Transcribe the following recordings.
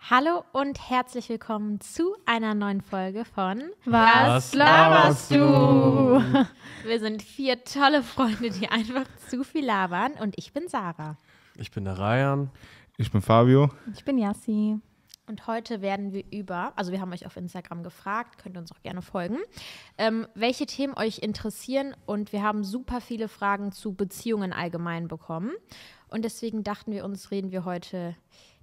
Hallo und herzlich willkommen zu einer neuen Folge von Was laberst du? Wir sind vier tolle Freunde, die einfach zu viel labern und ich bin Sarah. Ich bin der Rayan. Ich bin Fabio. Ich bin Yassi. Und heute werden wir über, also wir haben euch auf Instagram gefragt, könnt ihr uns auch gerne folgen, ähm, welche Themen euch interessieren und wir haben super viele Fragen zu Beziehungen allgemein bekommen. Und deswegen dachten wir uns, reden wir heute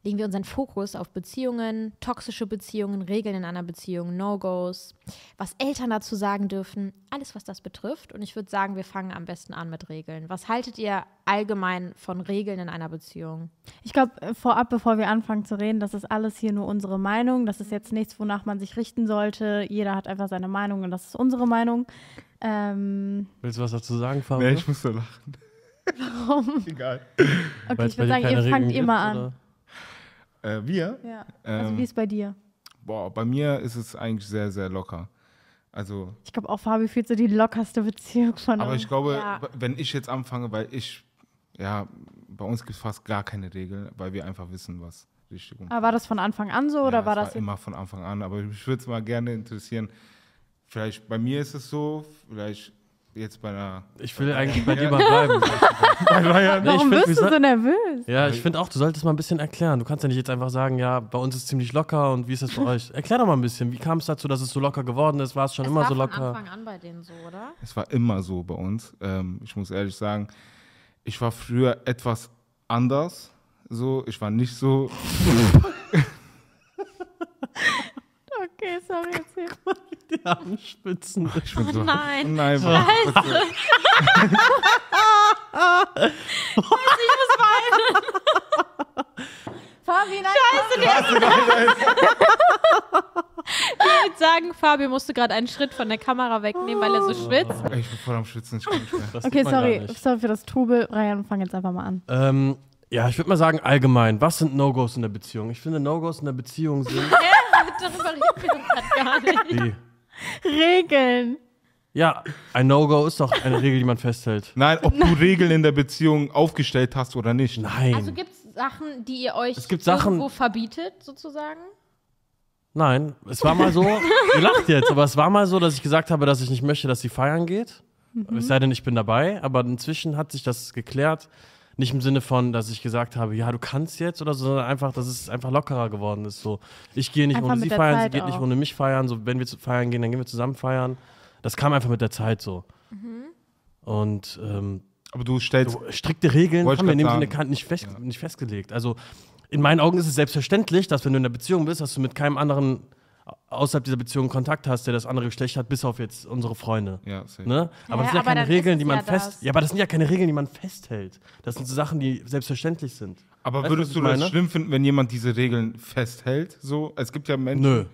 legen wir unseren Fokus auf Beziehungen, toxische Beziehungen, Regeln in einer Beziehung, No-Gos, was Eltern dazu sagen dürfen, alles, was das betrifft. Und ich würde sagen, wir fangen am besten an mit Regeln. Was haltet ihr allgemein von Regeln in einer Beziehung? Ich glaube, äh, vorab, bevor wir anfangen zu reden, das ist alles hier nur unsere Meinung. Das ist jetzt nichts, wonach man sich richten sollte. Jeder hat einfach seine Meinung und das ist unsere Meinung. Ähm, Willst du was dazu sagen, Fabio? Nee, ich muss so lachen. warum? Egal. Okay, Weil's ich würde sagen, ihr fangt mal an. oder? Äh, wir? Ja. Also Ähm, wie ist bei dir? Boah, bei mir ist es eigentlich sehr, sehr locker. Also, Ich glaube, auch Fabi fühlt so die lockerste Beziehung von aber uns. ich glaube, Ja. wenn ich jetzt anfange, weil ich, ja, bei uns gibt es fast gar keine Regeln, weil wir einfach wissen, was richtig Aber war das von Anfang an so oder ja, war es das jetzt- immer von Anfang an? Aber mich würde es mal gerne interessieren. Vielleicht bei mir ist es so, vielleicht jetzt bei einer. Ich will eigentlich bei dir mal bleiben. Bei. Nee, ich Warum find, wir wirst du so nervös? Ja, ich finde auch, du solltest mal ein bisschen erklären. Du kannst ja nicht jetzt einfach sagen, ja, bei uns ist es ziemlich locker und wie ist das bei euch? Erklär doch mal ein bisschen. Wie kam es dazu, dass es so locker geworden ist? War es schon es immer war so von locker? Anfang an bei denen so, oder? Es war immer so bei uns. Ähm, ich muss ehrlich sagen, ich war früher etwas anders. So, ich war nicht so. Okay, sorry, erzähl. Die Armspitzen. Ich bin so nein. Nein, was, was, Fabi, nein. Ich würde sagen, Fabio musste gerade einen Schritt von der Kamera wegnehmen, weil er so schwitzt. ich bin voll am Schwitzen. Ich kann nicht mehr. Okay, sorry. Sorry für das Trubel. Ryan, fang jetzt einfach mal an. Ähm, ja, ich würde mal sagen, allgemein. Was sind No-Gos in der Beziehung? Ich finde, No-Gos in der Beziehung sind. Darüber reden wir doch gar nicht. Wie? Regeln. Ja, ein No-Go ist doch eine Regel, die man festhält. Nein, ob du Regeln in der Beziehung aufgestellt hast oder nicht. Nein. Also gibt es Sachen, die ihr euch Es gibt Sachen- irgendwo verbietet, sozusagen? Nein, es war mal so, ihr lacht jetzt, aber es war mal so, dass ich gesagt habe, dass ich nicht möchte, dass sie feiern geht. Es sei denn, ich bin dabei, aber inzwischen hat sich das geklärt. Nicht im Sinne von, dass ich gesagt habe, ja, du kannst jetzt oder so, sondern einfach, dass es einfach lockerer geworden ist. So, ich gehe nicht Einfach ohne sie feiern, sie Zeit geht nicht auch. ohne mich feiern. So, wenn wir zu feiern gehen, dann gehen wir zusammen feiern. Das kam einfach mit der Zeit so. Und ähm, Aber du stellst. so strikte Regeln haben wir in dem Sinne nicht, fest, nicht festgelegt. Also in meinen Augen ist es selbstverständlich, dass wenn du in einer Beziehung bist, dass du mit keinem anderen außerhalb dieser Beziehung Kontakt hast, der das andere Geschlecht hat, bis auf jetzt unsere Freunde. Ja. Ne? Aber Ja, das sind ja aber keine Regeln, die es man ja fest. das. Ja, aber das sind ja keine Regeln, die man festhält. Das sind so Sachen, die selbstverständlich sind. Aber Weißt würdest du das meine? schlimm finden, wenn jemand diese Regeln festhält? So, es gibt ja Menschen. Nö.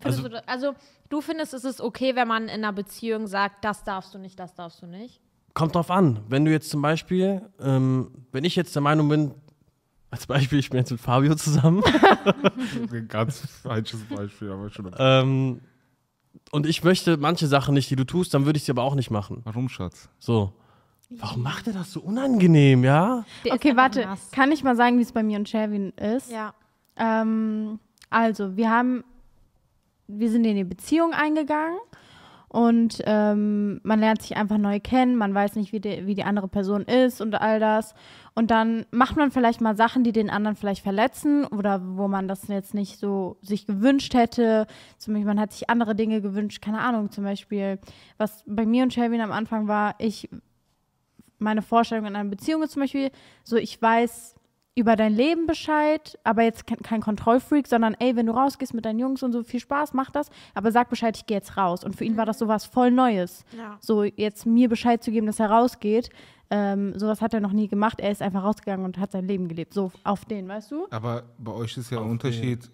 Findest du, also du findest, es ist okay, wenn man in einer Beziehung sagt, das darfst du nicht, das darfst du nicht? Kommt drauf an. Wenn du jetzt zum Beispiel, ähm, wenn ich jetzt der Meinung bin, als Beispiel, ich bin jetzt mit Fabio zusammen, Ein ganz falsches Beispiel, aber schon. okay. ähm, und ich möchte manche Sachen nicht, die du tust, dann würde ich sie aber auch nicht machen. Warum, Schatz? So. Warum macht er das so unangenehm, ja? Der Okay, warte. nass. Kann ich mal sagen, wie es bei mir und Sherwin ist? Ja. Ähm, also, wir haben, wir sind in die Beziehung eingegangen und ähm, man lernt sich einfach neu kennen, man weiß nicht, wie die, wie die andere Person ist und all das. Und dann macht man vielleicht mal Sachen, die den anderen vielleicht verletzen oder wo man das jetzt nicht so sich gewünscht hätte. Zum Beispiel, man hat sich andere Dinge gewünscht, keine Ahnung, zum Beispiel, was bei mir und Shelvin am Anfang war, ich, meine Vorstellung in einer Beziehung ist zum Beispiel so, ich weiß über dein Leben Bescheid, aber jetzt kein, kein Kontrollfreak, sondern ey, wenn du rausgehst mit deinen Jungs und so, viel Spaß, mach das, aber sag Bescheid, ich gehe jetzt raus. Und für ihn war das sowas voll Neues. Ja. So jetzt mir Bescheid zu geben, dass er rausgeht, ähm, sowas hat er noch nie gemacht. Er ist einfach rausgegangen und hat sein Leben gelebt. So auf den, weißt du? Aber bei euch ist ja der Unterschied.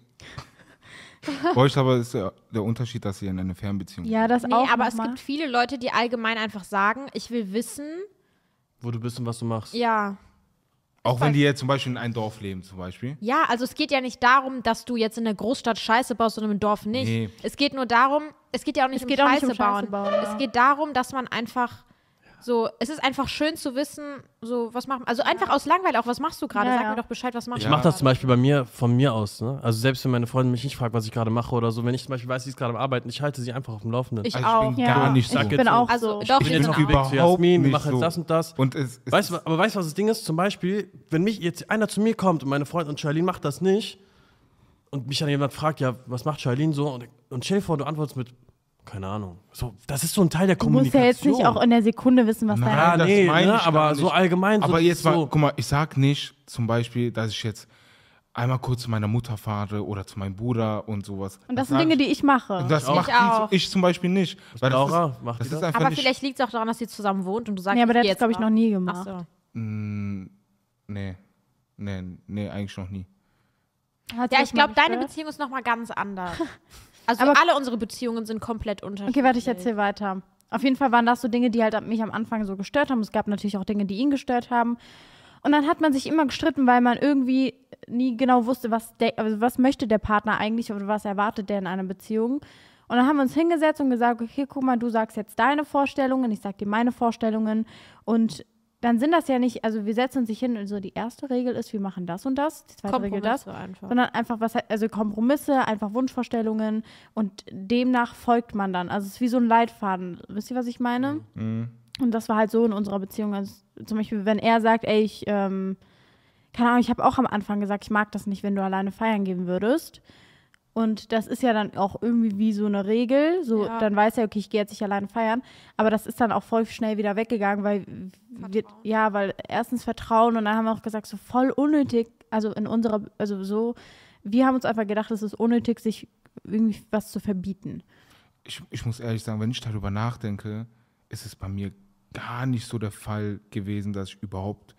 bei euch aber ist ja der Unterschied, dass ihr in einer Fernbeziehung Ja, das Nee, auch. aber es mal. gibt viele Leute, die allgemein einfach sagen, ich will wissen, Wo du bist und was du machst. ja. Auch wenn die jetzt zum Beispiel in einem Dorf leben, zum Beispiel. Ja, also es geht ja nicht darum, dass du jetzt in der Großstadt Scheiße baust und im Dorf nicht. Nee. Es geht nur darum, es geht ja auch nicht, Es um, geht auch nicht Scheiße um Scheiße bauen. bauen, Es ja. geht darum, dass man einfach So, es ist einfach schön zu wissen, so, was machen, also einfach aus Langeweile auch, was machst du gerade? Ja, Sag ja. mir doch Bescheid, was machst Ich du mache das zum? Beispiel bei mir von mir aus. Ne? Also selbst wenn meine Freundin mich nicht fragt, was ich gerade mache oder so, wenn ich zum Beispiel weiß, sie ist gerade am Arbeiten, ich halte sie einfach auf dem Laufenden. Ich Also auch. ich bin Ja. gar nicht ich so. bin auch Also, so. doch, bin ich jetzt bin auf auch. zu Jasmin, nicht mach jetzt so. das und das. Und es, es Weißt aber weißt du, was das Ding ist? Zum Beispiel, wenn mich jetzt einer zu mir kommt und meine Freundin und Charlene macht das nicht und mich dann jemand fragt, ja, was macht Charlene so? Und, und stell dir vor, du antwortest mit, keine Ahnung. So, das ist so ein Teil der Du musst Kommunikation. ja jetzt nicht auch in der Sekunde wissen, was Nein, deine ja, das nee, meine ne, ich aber gar so allgemein. Aber so, jetzt mal, so. guck mal, ich sag nicht zum Beispiel, dass ich jetzt einmal kurz zu meiner Mutter fahre oder zu meinem Bruder und sowas. Und das sind sag Dinge, ich- die ich mache. Das auch. macht Ich die, auch. ich zum Beispiel nicht. Weil das Laura, ist, macht das ist das? Aber nicht, vielleicht liegt es auch daran, dass ihr zusammen wohnt und du sagst, nee, aber ich das jetzt glaube ich noch nie Ach gemacht. so. Mm, nee. Nee, nee, eigentlich noch nie. Hat Ja, sie ich das glaube, deine? Beziehung ist nochmal ganz anders. Also Aber- alle unsere Beziehungen sind komplett unterschiedlich. Okay, warte, ich erzähle weiter. Auf jeden Fall waren das so Dinge, die halt mich am Anfang so gestört haben. Es gab natürlich auch Dinge, die ihn gestört haben. Und dann hat man sich immer gestritten, weil man irgendwie nie genau wusste, was, der, also was möchte der Partner eigentlich oder was erwartet der in einer Beziehung. Und dann haben wir uns hingesetzt und gesagt, okay, guck mal, du sagst jetzt deine Vorstellungen, ich sag dir meine Vorstellungen. Und dann sind das ja nicht, also wir setzen uns nicht hin und so, die erste Regel ist, wir machen das und das, die zweite Regel das Kompromisse einfach. sondern einfach was, also Kompromisse, einfach Wunschvorstellungen und demnach folgt man dann. Also es ist wie so ein Leitfaden. Wisst ihr, was ich meine? Mhm. Und das war halt so in unserer Beziehung. Also zum Beispiel, wenn er sagt, ey, ich, ähm, keine Ahnung, ich habe auch am Anfang gesagt, ich mag das nicht, wenn du alleine feiern gehen würdest. Und das ist ja dann auch irgendwie wie so eine Regel. So, Ja. dann weiß er, okay, ich gehe jetzt nicht alleine feiern. Aber das ist dann auch voll schnell wieder weggegangen, weil wir, ja, weil erstens Vertrauen und dann haben wir auch gesagt, so voll unnötig, also in unserer, also so, wir haben uns einfach gedacht, es ist unnötig, sich irgendwie was zu verbieten. Ich, ich muss ehrlich sagen, wenn ich darüber nachdenke, ist es bei mir gar nicht so der Fall gewesen, dass ich überhaupt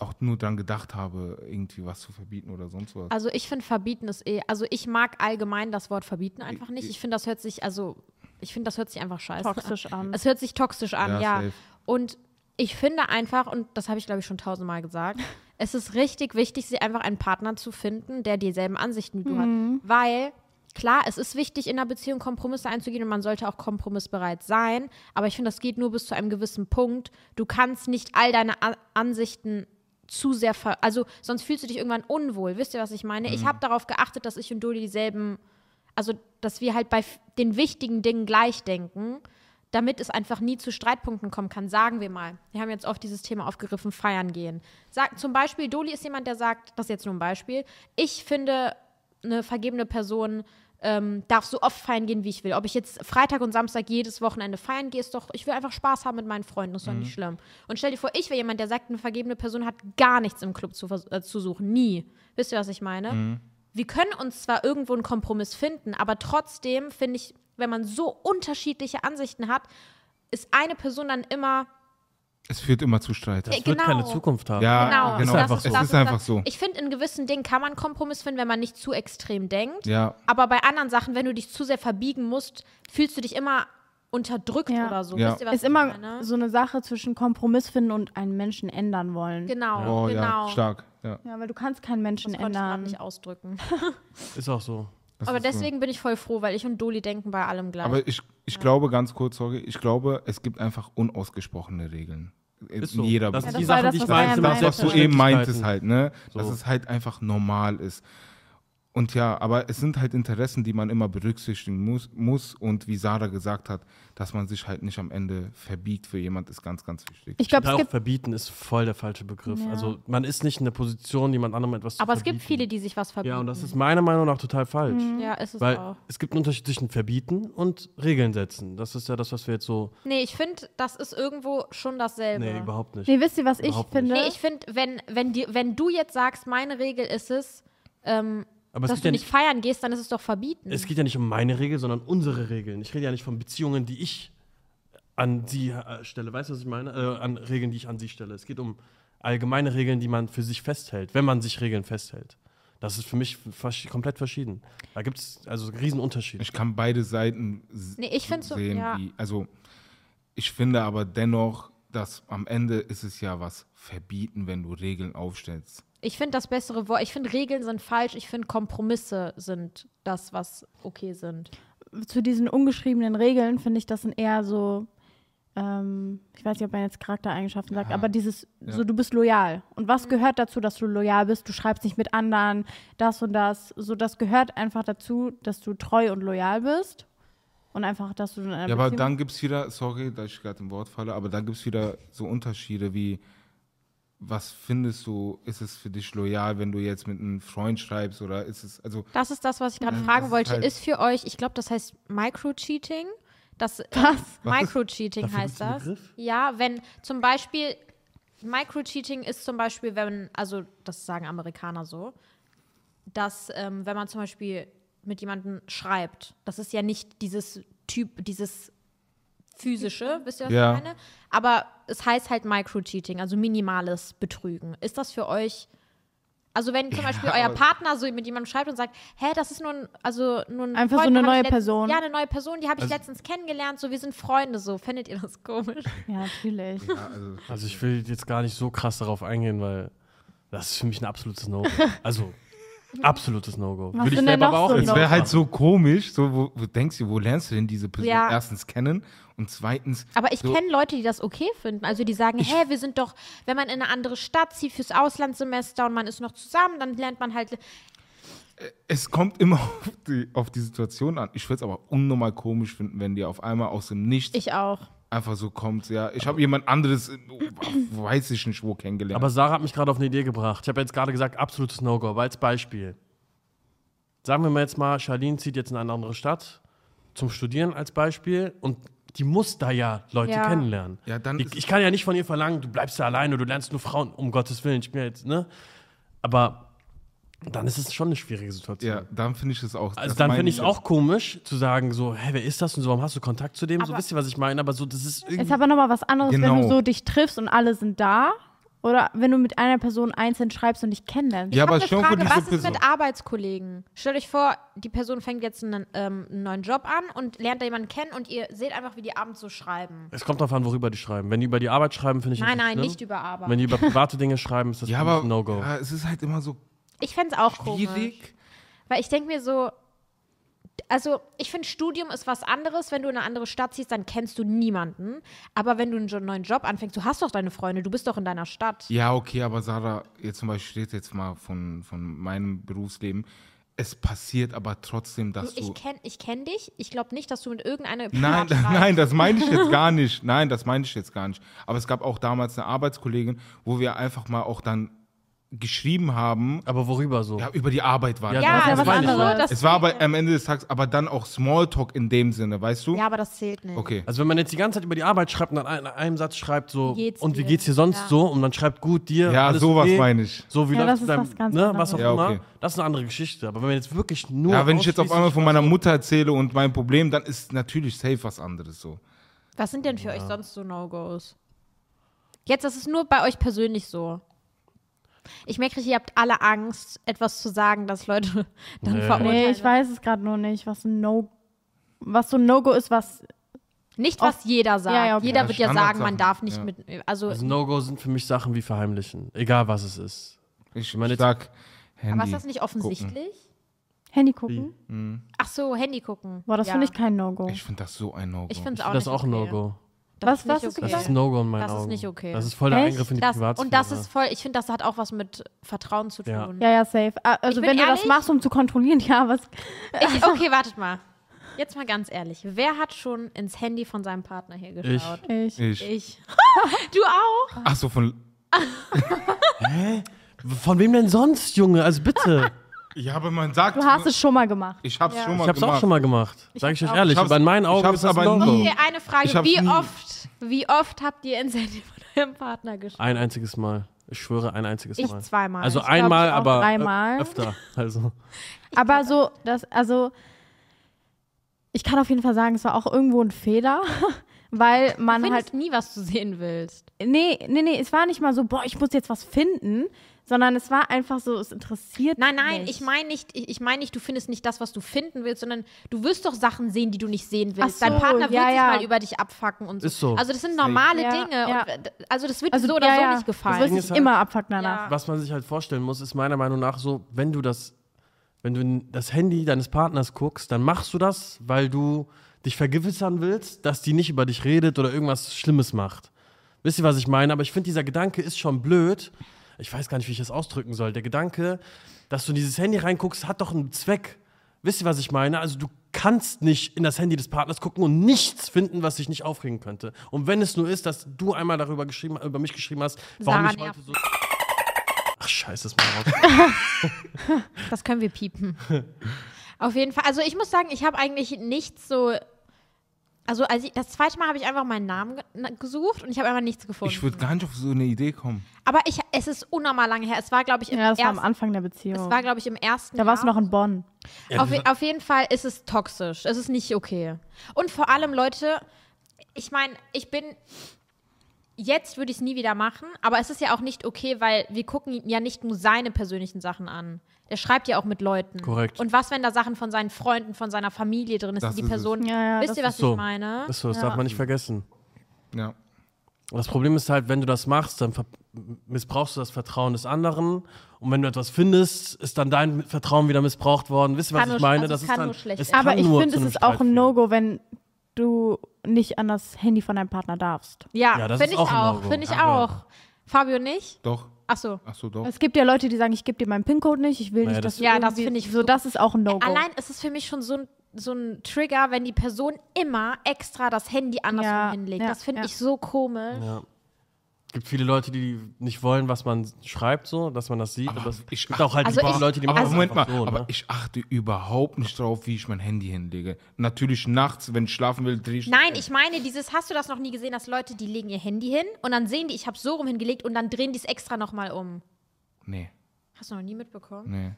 auch nur dran gedacht habe, irgendwie was zu verbieten oder sonst was. Also ich finde verbieten ist eh, also ich mag allgemein das Wort verbieten einfach nicht. Ich finde, das hört sich, also ich finde, das hört sich einfach scheiße an. Toxisch an. Es hört sich toxisch an, Ja, ja. Und ich finde einfach, und das habe ich glaube ich schon tausendmal gesagt, es ist richtig wichtig, sie einfach einen Partner zu finden, der dieselben Ansichten wie du hat. Weil, klar, es ist wichtig, in einer Beziehung Kompromisse einzugehen und man sollte auch kompromissbereit sein. Aber ich finde, das geht nur bis zu einem gewissen Punkt. Du kannst nicht all deine A Ansichten zu sehr ver also sonst fühlst du dich irgendwann unwohl. Wisst ihr, was ich meine? Ich habe darauf geachtet, dass ich und Dodi dieselben, also dass wir halt bei den wichtigen Dingen gleich denken, damit es einfach nie zu Streitpunkten kommen kann. Sagen wir mal, wir haben jetzt oft dieses Thema aufgegriffen, feiern gehen. Sag, zum Beispiel, Doli ist jemand, der sagt, das ist jetzt nur ein Beispiel, ich finde, eine vergebene Person ähm, darf so oft feiern gehen, wie ich will. Ob ich jetzt Freitag und Samstag jedes Wochenende feiern gehe, ist doch, ich will einfach Spaß haben mit meinen Freunden, das ist doch nicht schlimm. Und stell dir vor, ich wäre jemand, der sagt, eine vergebene Person hat gar nichts im Club zu, äh, zu suchen, nie. Wisst ihr, was ich meine? Wir können uns zwar irgendwo einen Kompromiss finden, aber trotzdem finde ich, wenn man so unterschiedliche Ansichten hat, ist eine Person dann immer Es führt immer zu Streit. Das Ja, wird genau. keine Zukunft haben. Ja, Genau, genau. Ist einfach das so. Es das ist einfach das. so. Ich finde, in gewissen Dingen kann man Kompromiss finden, wenn man nicht zu extrem denkt. Ja, Aber bei anderen Sachen, wenn du dich zu sehr verbiegen musst, fühlst du dich immer unterdrückt Ja. oder so. Ja. Wisst ihr, was ist immer meine? so eine Sache zwischen Kompromiss finden und einen Menschen ändern wollen. Genau, oh genau. ja, stark. Ja. Ja, weil du kannst keinen Menschen Das ändern. nicht ausdrücken. Ist auch so. Das Aber ist so. deswegen bin ich voll froh, weil ich und Doli denken bei allem gleich. Aber ich, ich glaube, ganz kurz, sorry, ich glaube, es gibt einfach unausgesprochene Regeln. Ist so. jeder das Ja, das die Sachen, das, die ich meinte. Das, was du eben meintest halt, ne? Dass So. es halt einfach normal ist. Und ja, aber es sind halt Interessen, die man immer berücksichtigen muss, muss. Und wie Sarah gesagt hat, dass man sich halt nicht am Ende verbiegt für jemand, ist ganz, ganz wichtig. Ich glaube, es auch gibt verbieten ist voll der falsche Begriff. Ja. Also man ist nicht in der Position, jemand anderem etwas Aber zu es gibt viele, die sich was verbieten. Ja, und das ist meiner Meinung nach total falsch. Ja, ist es Weil auch. es gibt einen Unterschied zwischen verbieten und Regeln setzen. Das ist ja das, was wir jetzt so. Nee, ich finde, das ist irgendwo schon dasselbe. Nee, überhaupt nicht. Nee, wisst ihr, was ich Überhaupt nicht. finde? Nee, ich finde, wenn, wenn, die, wenn du jetzt sagst, meine Regel ist es, ähm, Aber dass du ja nicht feiern gehst, dann ist es doch verbieten. es geht ja nicht um meine Regel, sondern unsere Regeln. Ich rede ja nicht von Beziehungen, die ich an sie äh, stelle. Weißt du, was ich meine? Äh, an Regeln, die ich an sie stelle. Es geht um allgemeine Regeln, die man für sich festhält, wenn man sich Regeln festhält. Das ist für mich vers komplett verschieden. Da gibt es also einen riesen Unterschied. Ich kann beide Seiten Nee, ich find's so- sehen. ja. Wie, also ich finde aber dennoch, dass am Ende ist es ja was verbieten, wenn du Regeln aufstellst. Ich finde das bessere Wort, ich finde Regeln sind falsch, ich finde Kompromisse sind das, was okay sind. zu diesen ungeschriebenen Regeln finde ich, das sind eher so ähm, ich weiß nicht, ob man jetzt Charaktereigenschaften sagt, Ja. aber dieses, Ja. so du bist loyal. Und was gehört dazu, dass du loyal bist? Du schreibst nicht mit anderen, das und das. So, das gehört einfach dazu, dass du treu und loyal bist. Und einfach, dass du in einer Ja, aber Beziehung- dann gibt es wieder, sorry, dass ich gerade im Wort falle, aber dann gibt es wieder so Unterschiede wie, was findest du, ist es für dich loyal, wenn du jetzt mit einem Freund schreibst oder ist es, also, Das ist das, was ich gerade fragen das ist wollte. halt- ist für euch, ich glaube, das heißt Micro-Cheating. Das, äh, Was? Micro-Cheating heißt das. Ja, wenn zum Beispiel, Micro-Cheating ist zum Beispiel, wenn, also das sagen Amerikaner so, dass ähm, wenn man zum Beispiel mit jemandem schreibt, das ist ja nicht dieses Typ, dieses physische, wisst ihr, was Ja. ich meine? Aber es heißt halt Micro-Cheating, also minimales Betrügen. Ist das für euch also wenn zum Beispiel euer aber- Partner so mit jemandem schreibt und sagt, hä, das ist nur ein, also nur ein Einfach so Freund, eine hab ich neue Person. Ja, eine neue Person, die habe ich Also- letztens kennengelernt, so wir sind Freunde, so findet ihr das komisch? Ja, natürlich. ja, also Also ich will jetzt gar nicht so krass darauf eingehen, weil das ist für mich ein absolutes No-Go. Also absolutes No-Go. Würde ich selber aber auch so es wäre halt so komisch, so, wo, wo denkst du, wo lernst du denn diese Person Ja. erstens kennen und zweitens, Aber ich So- kenne Leute, die das okay finden. Also die sagen, hä, wir sind doch, wenn man in eine andere Stadt zieht fürs Auslandssemester und man ist noch zusammen, dann lernt man halt. es kommt immer auf die, auf die Situation an. Ich würde es aber unnormal komisch finden, wenn dir auf einmal aus dem Nichts Ich auch. Einfach so kommt, ja, ich habe jemand anderes, äh, weiß ich nicht wo, kennengelernt. Aber Sarah hat mich gerade auf eine Idee gebracht. Ich habe jetzt gerade gesagt, absolutes No-Go, aber als Beispiel. Sagen wir mal jetzt mal, Charlene zieht jetzt in eine andere Stadt zum Studieren als Beispiel und die muss da ja Leute Ja. kennenlernen. Ja, dann die, ich kann ja nicht von ihr verlangen, du bleibst da alleine, du lernst nur Frauen, um Gottes Willen. Ich bin ja jetzt, ne? Aber dann ist es schon eine schwierige Situation. ja, dann finde ich es auch. Also dann finde ich es auch komisch zu sagen, so, hä, wer ist das und so, warum hast du Kontakt zu dem? so, Aber- wisst ihr, was ich meine? Aber so, das ist irgendwie. Ist aber nochmal was anderes, wenn Genau. du so dich triffst und alle sind da. Oder wenn du mit einer Person einzeln schreibst und dich kennenlernst. Ja, Ich aber habe eine schon Frage, diese was ist Person. mit Arbeitskollegen? Stellt euch vor, die Person fängt jetzt einen, ähm, einen neuen Job an und lernt da jemanden kennen und ihr seht einfach, wie die abends so schreiben. es kommt darauf an, worüber die schreiben. Wenn die über die Arbeit schreiben, finde ich das Nein, nein, schlimm. nicht über Arbeit. Wenn die über private Dinge schreiben, ist das Ja, aber ein No-Go. ja, es ist halt immer so Ich fände es auch komisch. schwierig. Weil ich denke mir so, also ich finde, Studium ist was anderes. Wenn du in eine andere Stadt ziehst, dann kennst du niemanden. Aber wenn du einen neuen Job anfängst, du hast doch deine Freunde, du bist doch in deiner Stadt. Ja, okay, aber Sarah, jetzt zum Beispiel steht jetzt mal von, von meinem Berufsleben. Es passiert aber trotzdem, dass du. ich kenne ich kenn dich. Ich glaube nicht, dass du mit irgendeiner Nein, nein, das meine ich jetzt gar nicht. Nein, das meine ich jetzt gar nicht. Aber es gab auch damals eine Arbeitskollegin, wo wir einfach mal auch dann geschrieben haben. Aber worüber so? Ja, über die Arbeit war Ja, das. Ja, das das nur das. Es war aber am Ende des Tages, aber dann auch Smalltalk in dem Sinne, weißt du? Ja, aber das zählt nicht. Okay. Also wenn man jetzt die ganze Zeit über die Arbeit schreibt und dann in einem Satz schreibt so, geht's und wie geht's dir sonst Ja. so? Und dann schreibt gut dir, Ja, alles sowas okay, meine ich. So wie Ja, läuft das ist dein- was ganz ne, was auch. Ja, immer. okay. Das ist eine andere Geschichte. Aber wenn man jetzt wirklich nur Ja, wenn ich jetzt auf einmal von meiner Mutter erzähle und mein Problem, dann ist natürlich safe was anderes so. Was sind denn für euch sonst so No-Gos? Jetzt, das ist nur bei euch persönlich so. Ich merke, ihr habt alle Angst, etwas zu sagen, dass Leute dann Nee. verurteilen. Nee, ich weiß es gerade nur nicht, was ein No, was so ein No-Go ist, was. Nicht, was jeder sagt. Ja, ja, okay. Jeder Ja, wird ja sagen, man darf nicht ja. mit. Also, Also No-Go sind für mich Sachen wie verheimlichen. Egal was es ist. Ich meine, jetzt- sag Handy. aber ist das nicht offensichtlich? Handy gucken? Ach so, Handy gucken. Boah, das ja. finde ich kein No-Go. Ich finde das so ein No-Go. Ich finde Ich es auch finde das nicht auch ein. No-Go. Das Was- ist was ist okay. Das ist No-Go in meinen Das ist Augen. nicht okay. Das ist voll der Echt? Eingriff in die Das, Privatsphäre. und das ist voll, ich finde, das hat auch was mit Vertrauen zu tun. Ja. Ja, ja, safe. Ah, Also, Ich wenn du das ehrlich- machst, um zu kontrollieren, ja, was. Ich, okay, wartet mal. Jetzt mal ganz ehrlich. Wer hat schon ins Handy von seinem Partner hier geschaut? Ich. ich. Ich. du auch? Ach so, von. Von wem denn sonst, Junge? Also bitte. Ja, aber man sagt. Du hast es schon mal gemacht. Ich hab's Ja. schon mal Ich hab's gemacht. auch schon mal gemacht. Sag ich euch auch. ehrlich. Ich aber in meinen ich Augen ist das aber Okay, eine Frage. Ich Wie nie- oft, wie oft habt ihr ins Handy von eurem Partner geschaut? Ein einziges Mal. Ich schwöre, ein einziges Ich Mal. zweimal. Also Ich einmal, ich auch aber dreimal. öfter. Also. Aber so, das, also, ich kann auf jeden Fall sagen, es war auch irgendwo ein Fehler, weil man halt, nie, was du sehen willst. nee, nee, nee, es war nicht mal so, boah, ich muss jetzt was finden, sondern es war einfach so, es interessiert Nein, nein, mich. ich meine nicht, ich, ich meine nicht, du findest nicht das, was du finden willst, sondern du wirst doch Sachen sehen, die du nicht sehen willst. Ach Dein so, Partner wird ja, sich ja. mal über dich abfacken und so. Ist so. Also das sind normale Ja, Dinge. ja. Und, äh, also das wird also, dir so oder ja, so ja, nicht Du gefallen. wirst Ding dich ist halt- immer abfucken danach. Ja. Was man sich halt vorstellen muss, ist meiner Meinung nach so, wenn du das, wenn du in das Handy deines Partners guckst, dann machst du das, weil du dich vergewissern willst, dass die nicht über dich redet oder irgendwas Schlimmes macht. Wisst ihr, was ich meine? Aber ich finde, dieser Gedanke ist schon blöd. Ich weiß gar nicht, wie ich das ausdrücken soll. Der Gedanke, dass du in dieses Handy reinguckst, hat doch einen Zweck. Wisst ihr, was ich meine? Also du kannst nicht in das Handy des Partners gucken und nichts finden, was dich nicht aufregen könnte. Und wenn es nur ist, dass du einmal darüber geschrieben, über mich geschrieben hast, warum Sarah ich heute so. Ach scheiße, ist mal raus. Das können wir piepen. Auf jeden Fall. Also ich muss sagen, ich habe eigentlich nichts so. Also als ich, das zweite Mal habe ich einfach meinen Namen ge na- gesucht und ich habe einfach nichts gefunden. Ich würde gar nicht auf so eine Idee kommen. Aber ich, es ist unnormal lange her. Es war, glaube ich, im Ja, das war am. Anfang der Beziehung. Es war, glaube ich, im ersten. da warst du noch in Bonn. auf, je- auf jeden Fall ist es toxisch. Es ist nicht okay. Und vor allem, Leute, ich meine, ich bin. Jetzt würde ich es nie wieder machen, aber es ist ja auch nicht okay, weil wir gucken ja nicht nur seine persönlichen Sachen an. Er schreibt ja auch mit Leuten. Korrekt. Und was, wenn da Sachen von seinen Freunden, von seiner Familie drin ist, Das die ist. Person. Ja, ja, wisst das ihr, was ist so. ich meine? Ist so, das Ja. darf man nicht vergessen. Ja. Das Problem ist halt, wenn du das machst, dann missbrauchst du das Vertrauen des anderen. Und wenn du etwas findest, ist dann dein Vertrauen wieder missbraucht worden. Wisst ihr, was Kann ich meine? also das es ist kann dann, nur schlecht kann Aber ich finde, es ist auch ein. No-Go, wenn du nicht an das Handy von deinem Partner darfst. Ja, Ja, das finde ist ich auch auch. No-Go. Finde ich Ja. auch. Fabio nicht? Doch. Ach so. Ach so, doch. Es gibt ja Leute, die sagen, ich gebe dir meinen PIN-Code nicht, ich will Naja, nicht, das- dass du Ja, das finde ich so. Das ist auch ein No-Go. Allein ist es für mich schon so ein, so ein Trigger, wenn die Person immer extra das Handy anderswo Ja, hinlegt. ja, das finde ja. ich so komisch. Gibt viele Leute, die nicht wollen, was man schreibt, so, dass man das sieht. Aber Aber es ich gibt auch halt Also ich- Leute, die machen Aber das Moment mal, so, aber ne? ich achte überhaupt nicht drauf, wie ich mein Handy hinlege. Natürlich nachts, wenn ich schlafen will, drehe ich. Nein, ich meine, dieses, hast du das noch nie gesehen, dass Leute, die legen ihr Handy hin und dann sehen die, ich habe so rum hingelegt und dann drehen die es extra nochmal um. Nee, Hast du noch nie mitbekommen? nee.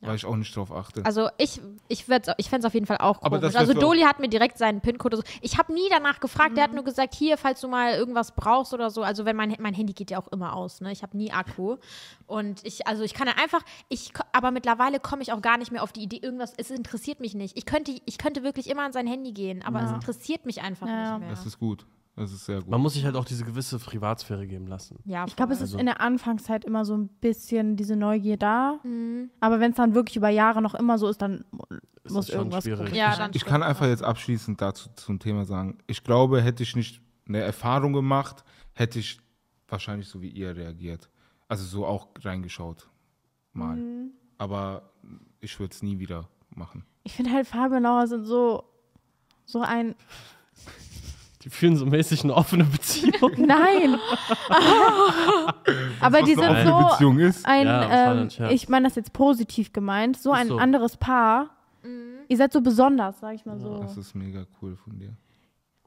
Weil ich auch nicht drauf achte. Also ich, ich, würd's- ich fände es auf jeden Fall auch Aber komisch. Also Doli hat mir direkt seinen PIN-Code. So. Ich habe nie danach gefragt. Der hat nur gesagt, hier, falls du mal irgendwas brauchst oder so. Also wenn mein, mein Handy geht ja auch immer aus. Ne? Ich habe nie Akku. Und ich, also ich kann ja einfach, ich, aber mittlerweile komme ich auch gar nicht mehr auf die Idee, irgendwas, es interessiert mich nicht. Ich könnte, ich könnte wirklich immer an sein Handy gehen, aber es interessiert mich einfach Ja. nicht mehr. das ist gut. Das ist sehr gut. Man muss sich halt auch diese gewisse Privatsphäre geben lassen. ja, Ich glaube, es voll. ist Also- in der Anfangszeit immer so ein bisschen diese Neugier da. Mhm. Aber wenn es dann wirklich über Jahre noch immer so ist, dann Ist muss irgendwas schwierig. Ja, dann Ich kann einfach jetzt abschließend dazu zum Thema sagen, ich glaube, hätte ich nicht eine Erfahrung gemacht, hätte ich wahrscheinlich so wie ihr reagiert. Also so auch reingeschaut. Mal. Mhm. Aber ich würde es nie wieder machen. Ich finde halt, Fabio und Laura sind so, so ein. Die fühlen so mäßig eine offene Beziehung. Nein! Aber die sind eine offene so Beziehung ist. ein, Ja, das war ein ähm, Scherz. ich meine das jetzt positiv gemeint, so ein so. anderes Paar. Ihr seid so besonders, sag ich mal so. Das ist mega cool von dir.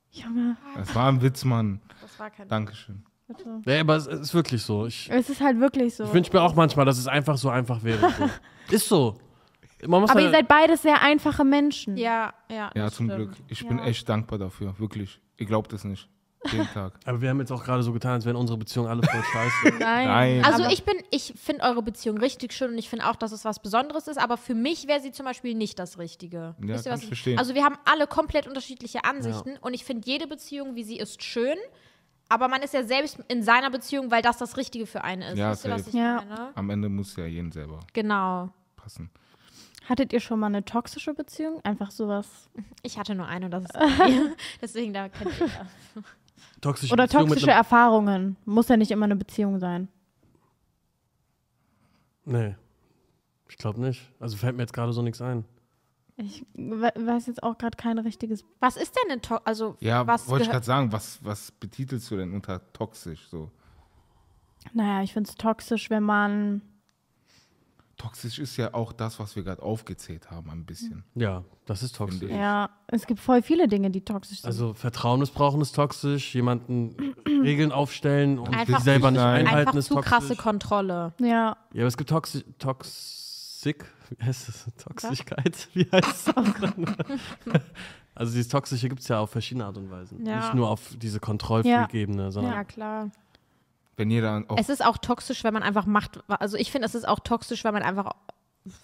Junge, Es war ein Witz, Mann. Das war kein Dankeschön. bitte. ja, aber es ist wirklich so. Ich, Es ist halt wirklich so. ich wünsche mir auch manchmal, dass es einfach so einfach wäre. So. ist so. Man muss Aber halt, ihr seid beides sehr einfache Menschen. Ja, ja. Ja, das zum stimmt. Glück. Ich bin Ja. echt dankbar dafür. Wirklich. Ihr glaubt es nicht. Jeden Tag. aber wir haben jetzt auch gerade so getan, als wären unsere Beziehungen alle voll scheiße. Nein. Nein. Also ich bin, ich finde eure Beziehung richtig schön und ich finde auch, dass es was Besonderes ist, aber für mich wäre sie zum Beispiel nicht das Richtige. Ja, Wisst ihr, was ich verstehen. Also wir haben alle komplett unterschiedliche Ansichten und ich finde jede Beziehung, wie sie ist, schön. Aber man ist ja selbst in seiner Beziehung, weil das das Richtige für einen ist. Ja, Wisst ihr, was ich Ja. meine? Am Ende muss ja jeden selber Genau. passen. Hattet ihr schon mal eine toxische Beziehung? Einfach sowas. Ich hatte nur eine und das ist Deswegen, da kennt ihr ja. Toxische Oder Beziehung toxische Erfahrungen. Muss ja nicht immer eine Beziehung sein. Nee. Ich glaube nicht. Also fällt mir jetzt gerade so nichts ein. Ich we- weiß jetzt auch gerade kein richtiges. Was ist denn eine to Also, Ja, was wollte ich gerade sagen, was, was betitelst du denn unter toxisch? So? Naja, ich finde es toxisch, wenn man. Toxisch ist ja auch das, was wir gerade aufgezählt haben, ein bisschen. Ja, das ist toxisch. Ja, es gibt voll viele Dinge, die toxisch sind. Also Vertrauen missbrauchen ist toxisch, jemanden Regeln aufstellen und Einfach sich selber nicht Nein. einhalten einfach ist zu toxisch. krasse Kontrolle. ja, Ja, aber es gibt Toxi Toxik, wie heißt das? Toxigkeit? Wie heißt das? also dieses Toxische gibt es ja auf verschiedene Art und Weisen. Ja. Nicht nur auf diese Kontrollfreak-Ebene, sondern Ja, klar. Wenn ihr dann auch Es ist auch toxisch, wenn man einfach macht. Also ich finde, es ist auch toxisch, wenn man einfach.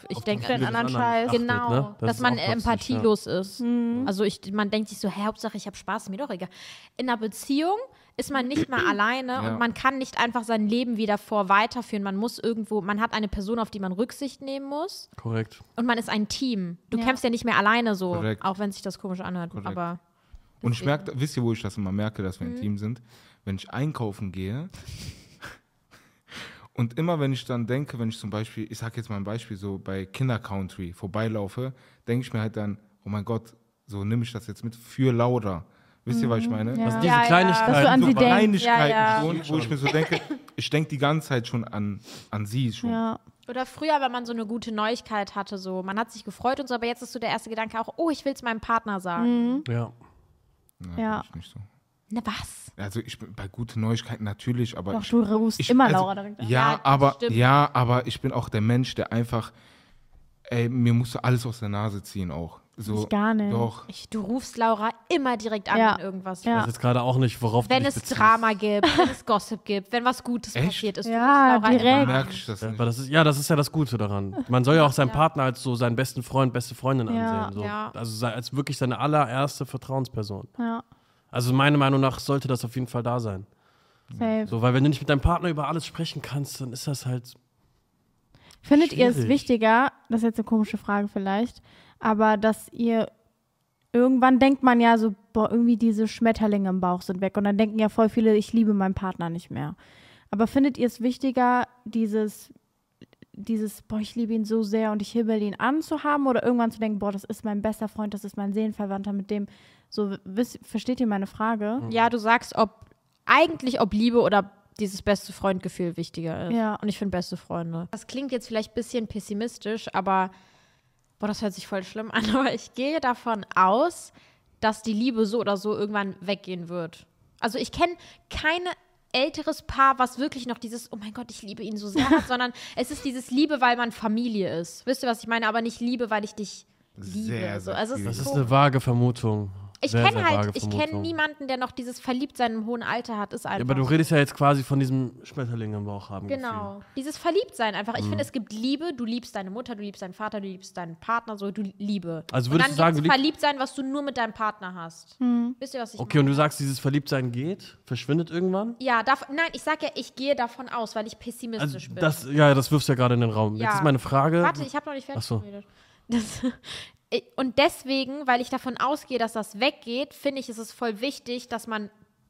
Ich denke, des anderen anderen Scheiß. achtet, genau, ne? Das dass man toxisch, empathielos ist. Mhm. Also ich, man denkt sich so, hä, Hauptsache ich habe Spaß, mir doch egal. In einer Beziehung ist man nicht mehr alleine Ja. und man kann nicht einfach sein Leben wieder vor weiterführen. Man muss irgendwo, man hat eine Person, auf die man Rücksicht nehmen muss Korrekt. und man ist ein Team. Du Ja. kämpfst ja nicht mehr alleine so, Korrekt. auch wenn sich das komisch anhört. Korrekt. Aber Und ich merke, wisst ihr, wo ich das immer merke, dass wir Mhm. ein Team sind? Wenn ich einkaufen gehe und immer wenn ich dann denke, wenn ich zum Beispiel, ich sag jetzt mal ein Beispiel, so bei Kindercountry vorbeilaufe, denke ich mir halt dann, oh mein Gott, so nehme ich das jetzt mit für Laura. Wisst ihr, was ich meine? Ja. Also diese Ja, ja. Kleinigkeiten. An so. Kleinigkeiten Ja, ja. schon, wo ich mir so denke, ich denke die ganze Zeit schon an, an sie schon. Ja. Oder früher, wenn man so eine gute Neuigkeit hatte, so man hat sich gefreut und so, aber jetzt ist so der erste Gedanke auch, oh, ich will es meinem Partner sagen. ja. Na, Ja. bin ich nicht so. Na was? Also ich bin bei guten Neuigkeiten natürlich, aber Doch, ich, du rufst ich, immer also, Laura direkt an. Ja, Ja, aber stimmt. ja, aber ich bin auch der Mensch, der einfach, ey, mir musst du alles aus der Nase ziehen auch. So, Ich gar nicht. Doch. Ich, du rufst Laura immer direkt an, Ja. wenn irgendwas Ja. Ich weiß jetzt gerade auch nicht, worauf Wenn du es beziehst. Drama gibt, wenn es Gossip gibt, wenn was Gutes Echt? passiert ist. Ja, direkt. merke ich das Ja, nicht. aber das ist, ja, das ist ja das Gute daran. Man soll ja auch seinen Partner als so seinen besten Freund, beste Freundin Ja. ansehen. So. Ja. Also sei- als wirklich seine allererste Vertrauensperson. Ja, Also meiner Meinung nach sollte das auf jeden Fall da sein. safe. So, weil wenn du nicht mit deinem Partner über alles sprechen kannst, dann ist das halt. Findet ihr es Schwierig. wichtiger, das ist jetzt eine komische Frage vielleicht, aber dass ihr irgendwann denkt man ja so, boah, irgendwie diese Schmetterlinge im Bauch sind weg und dann denken ja voll viele, ich liebe meinen Partner nicht mehr. Aber findet ihr es wichtiger, dieses, dieses, boah, ich liebe ihn so sehr und ich hibbel ihn an zu haben oder irgendwann zu denken, boah, das ist mein bester Freund, das ist mein Seelenverwandter, mit dem, so, wisst, versteht ihr meine Frage? Ja, du sagst, ob eigentlich ob Liebe oder dieses beste Freundgefühl wichtiger ist. Ja. Und ich finde beste Freunde. Das klingt jetzt vielleicht ein bisschen pessimistisch, aber boah, das hört sich voll schlimm an. Aber ich gehe davon aus, dass die Liebe so oder so irgendwann weggehen wird. Also ich kenne kein älteres Paar, was wirklich noch dieses, oh mein Gott, ich liebe ihn so sehr hat, sondern es ist dieses Liebe, weil man Familie ist. Wisst ihr, was ich meine? Aber nicht Liebe, weil ich dich liebe. Sehr, so. sehr Also es. Das ist ist so eine vage Vermutung. Ich kenne halt, vage ich kenne niemanden, der noch dieses Verliebtsein im hohen Alter hat. Ist einfach. Ja, aber du redest ja jetzt quasi von diesem Schmetterling im Bauch haben. Genau. Dieses Verliebtsein einfach. Ich Mhm. finde, es gibt Liebe. Du liebst deine Mutter, du liebst deinen Vater, du liebst deinen Partner, so du Liebe. Also und würdest dann du sagen, Verliebtsein, was du nur mit deinem Partner hast. Wisst ihr, was ich Okay, meine? und du sagst, dieses Verliebtsein geht, verschwindet irgendwann? ja, darf, nein, ich sag ja, ich gehe davon aus, weil ich Also pessimistisch bin. das, ja, das wirfst du ja gerade in den Raum. Ja. Jetzt ist meine Frage. Warte, ich habe noch nicht fertig Ach so. geredet. Das, und deswegen, weil ich davon ausgehe, dass das weggeht, finde ich, ist es voll wichtig, dass man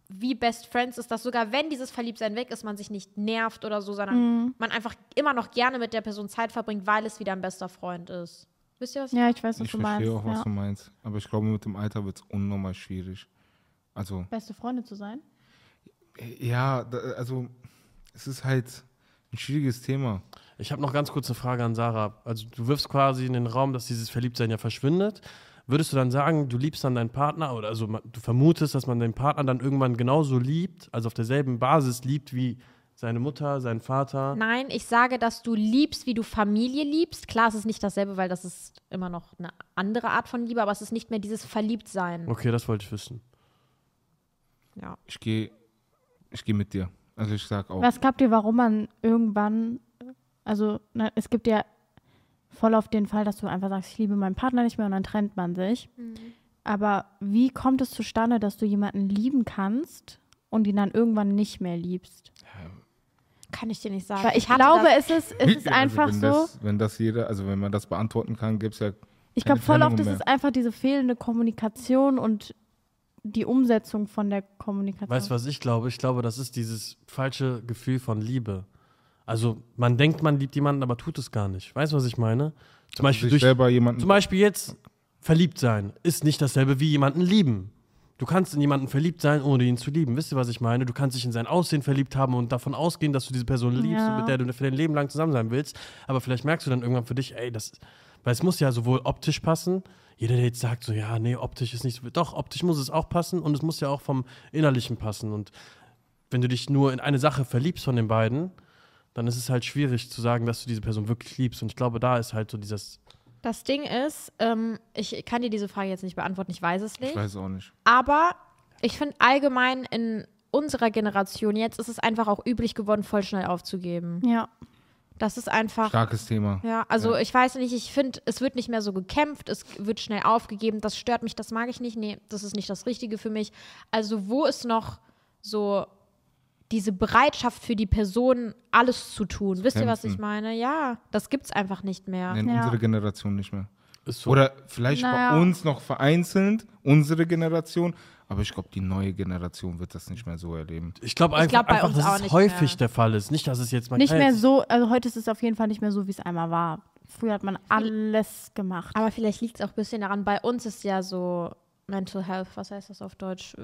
wie Best Friends ist, dass sogar wenn dieses Verliebtsein weg ist, man sich nicht nervt oder so, sondern man einfach immer noch gerne mit der Person Zeit verbringt, weil es wieder ein bester Freund ist. Wisst ihr, was ich Ja, ich weiß, was Ich du meinst. verstehe auch, was Ja. du meinst. Aber ich glaube, mit dem Alter wird es unnormal schwierig. Also, Beste Freunde zu sein? ja, da, also, es ist halt ein schwieriges Thema. Ich habe noch ganz kurz eine Frage an Sarah. Also du wirfst quasi in den Raum, dass dieses Verliebtsein ja verschwindet. Würdest du dann sagen, du liebst dann deinen Partner oder also du vermutest, dass man den Partner dann irgendwann genauso liebt, also auf derselben Basis liebt wie seine Mutter, seinen Vater? Nein, ich sage, dass du liebst, wie du Familie liebst. Klar, es ist nicht dasselbe, weil das ist immer noch eine andere Art von Liebe, aber es ist nicht mehr dieses Verliebtsein. Okay, das wollte ich wissen. Ja. Ich gehe ich geh mit dir. Also, ich sag auch. Was glaubt ihr, warum man irgendwann, also na, es gibt ja voll auf den Fall, dass du einfach sagst, ich liebe meinen Partner nicht mehr und dann trennt man sich. Aber wie kommt es zustande, dass du jemanden lieben kannst und ihn dann irgendwann nicht mehr liebst? Kann ich dir nicht sagen. Weil ich, glaube, es ist, es ist Also, einfach wenn so. Das, wenn das jeder, also wenn man das beantworten kann, gibt es ja. Ich glaube, voll oft ist es einfach diese fehlende Kommunikation und die Umsetzung von der Kommunikation. Weißt du, was ich glaube? Ich glaube, das ist dieses falsche Gefühl von Liebe. Also man denkt, man liebt jemanden, aber tut es gar nicht. Weißt du, was ich meine? Zum Beispiel, durch, selber jemanden. zum Beispiel jetzt verliebt sein ist nicht dasselbe wie jemanden lieben. Du kannst in jemanden verliebt sein, ohne ihn zu lieben. Wisst ihr, was ich meine? Du kannst dich in sein Aussehen verliebt haben und davon ausgehen, dass du diese Person liebst Ja. und mit der du für dein Leben lang zusammen sein willst. Aber vielleicht merkst du dann irgendwann für dich, ey, das, weil es muss ja sowohl optisch passen. Jeder, der jetzt sagt, so, ja, nee, optisch ist nicht so. Doch, optisch muss es auch passen und es muss ja auch vom Innerlichen passen. Und wenn du dich nur in eine Sache verliebst von den beiden, dann ist es halt schwierig zu sagen, dass du diese Person wirklich liebst. Und ich glaube, da ist halt so dieses. das Ding ist, ähm, ich kann dir diese Frage jetzt nicht beantworten, ich weiß es nicht. ich weiß auch nicht. Aber ich finde allgemein in unserer Generation jetzt ist es einfach auch üblich geworden, voll schnell aufzugeben. ja. Das ist einfach. Starkes Thema. Ja, also Ja. ich weiß nicht, ich finde, es wird nicht mehr so gekämpft, es wird schnell aufgegeben, das stört mich, das mag ich nicht, nee, das ist nicht das Richtige für mich. Also wo es noch so diese Bereitschaft für die Person, alles zu tun. Wisst ihr, was ich meine? Ja, das gibt's einfach nicht mehr. In Ja. unserer Generation nicht mehr. Ist so. Oder vielleicht Naja. bei uns noch vereinzelt, unsere Generation. Aber ich glaube, die neue Generation wird das nicht mehr so erleben. ich glaube einfach, glaub, einfach dass es häufig mehr. der Fall ist. Nicht, dass es jetzt mal Nicht mehr so, also heute ist es auf jeden Fall nicht mehr so, wie es einmal war. Früher hat man alles gemacht. Aber vielleicht liegt es auch ein bisschen daran, bei uns ist ja so Mental Health, was heißt das auf Deutsch?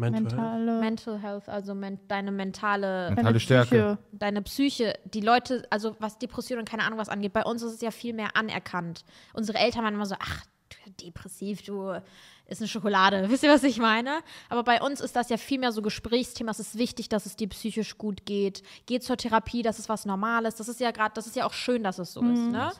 Mental Health. Mentale, Mental Health, also men deine mentale, Mentale Stärke. Psyche. deine Psyche, die Leute, also was Depression und keine Ahnung was angeht, bei uns ist es ja viel mehr anerkannt. Unsere Eltern waren immer so, ach, du depressiv, du ist eine Schokolade. Wisst ihr, was ich meine? Aber bei uns ist das ja viel mehr so Gesprächsthema. Es ist wichtig, dass es dir psychisch gut geht. Geh zur Therapie, das ist was Normales. Das ist ja gerade, das ist ja auch schön, dass es so ist. Ne?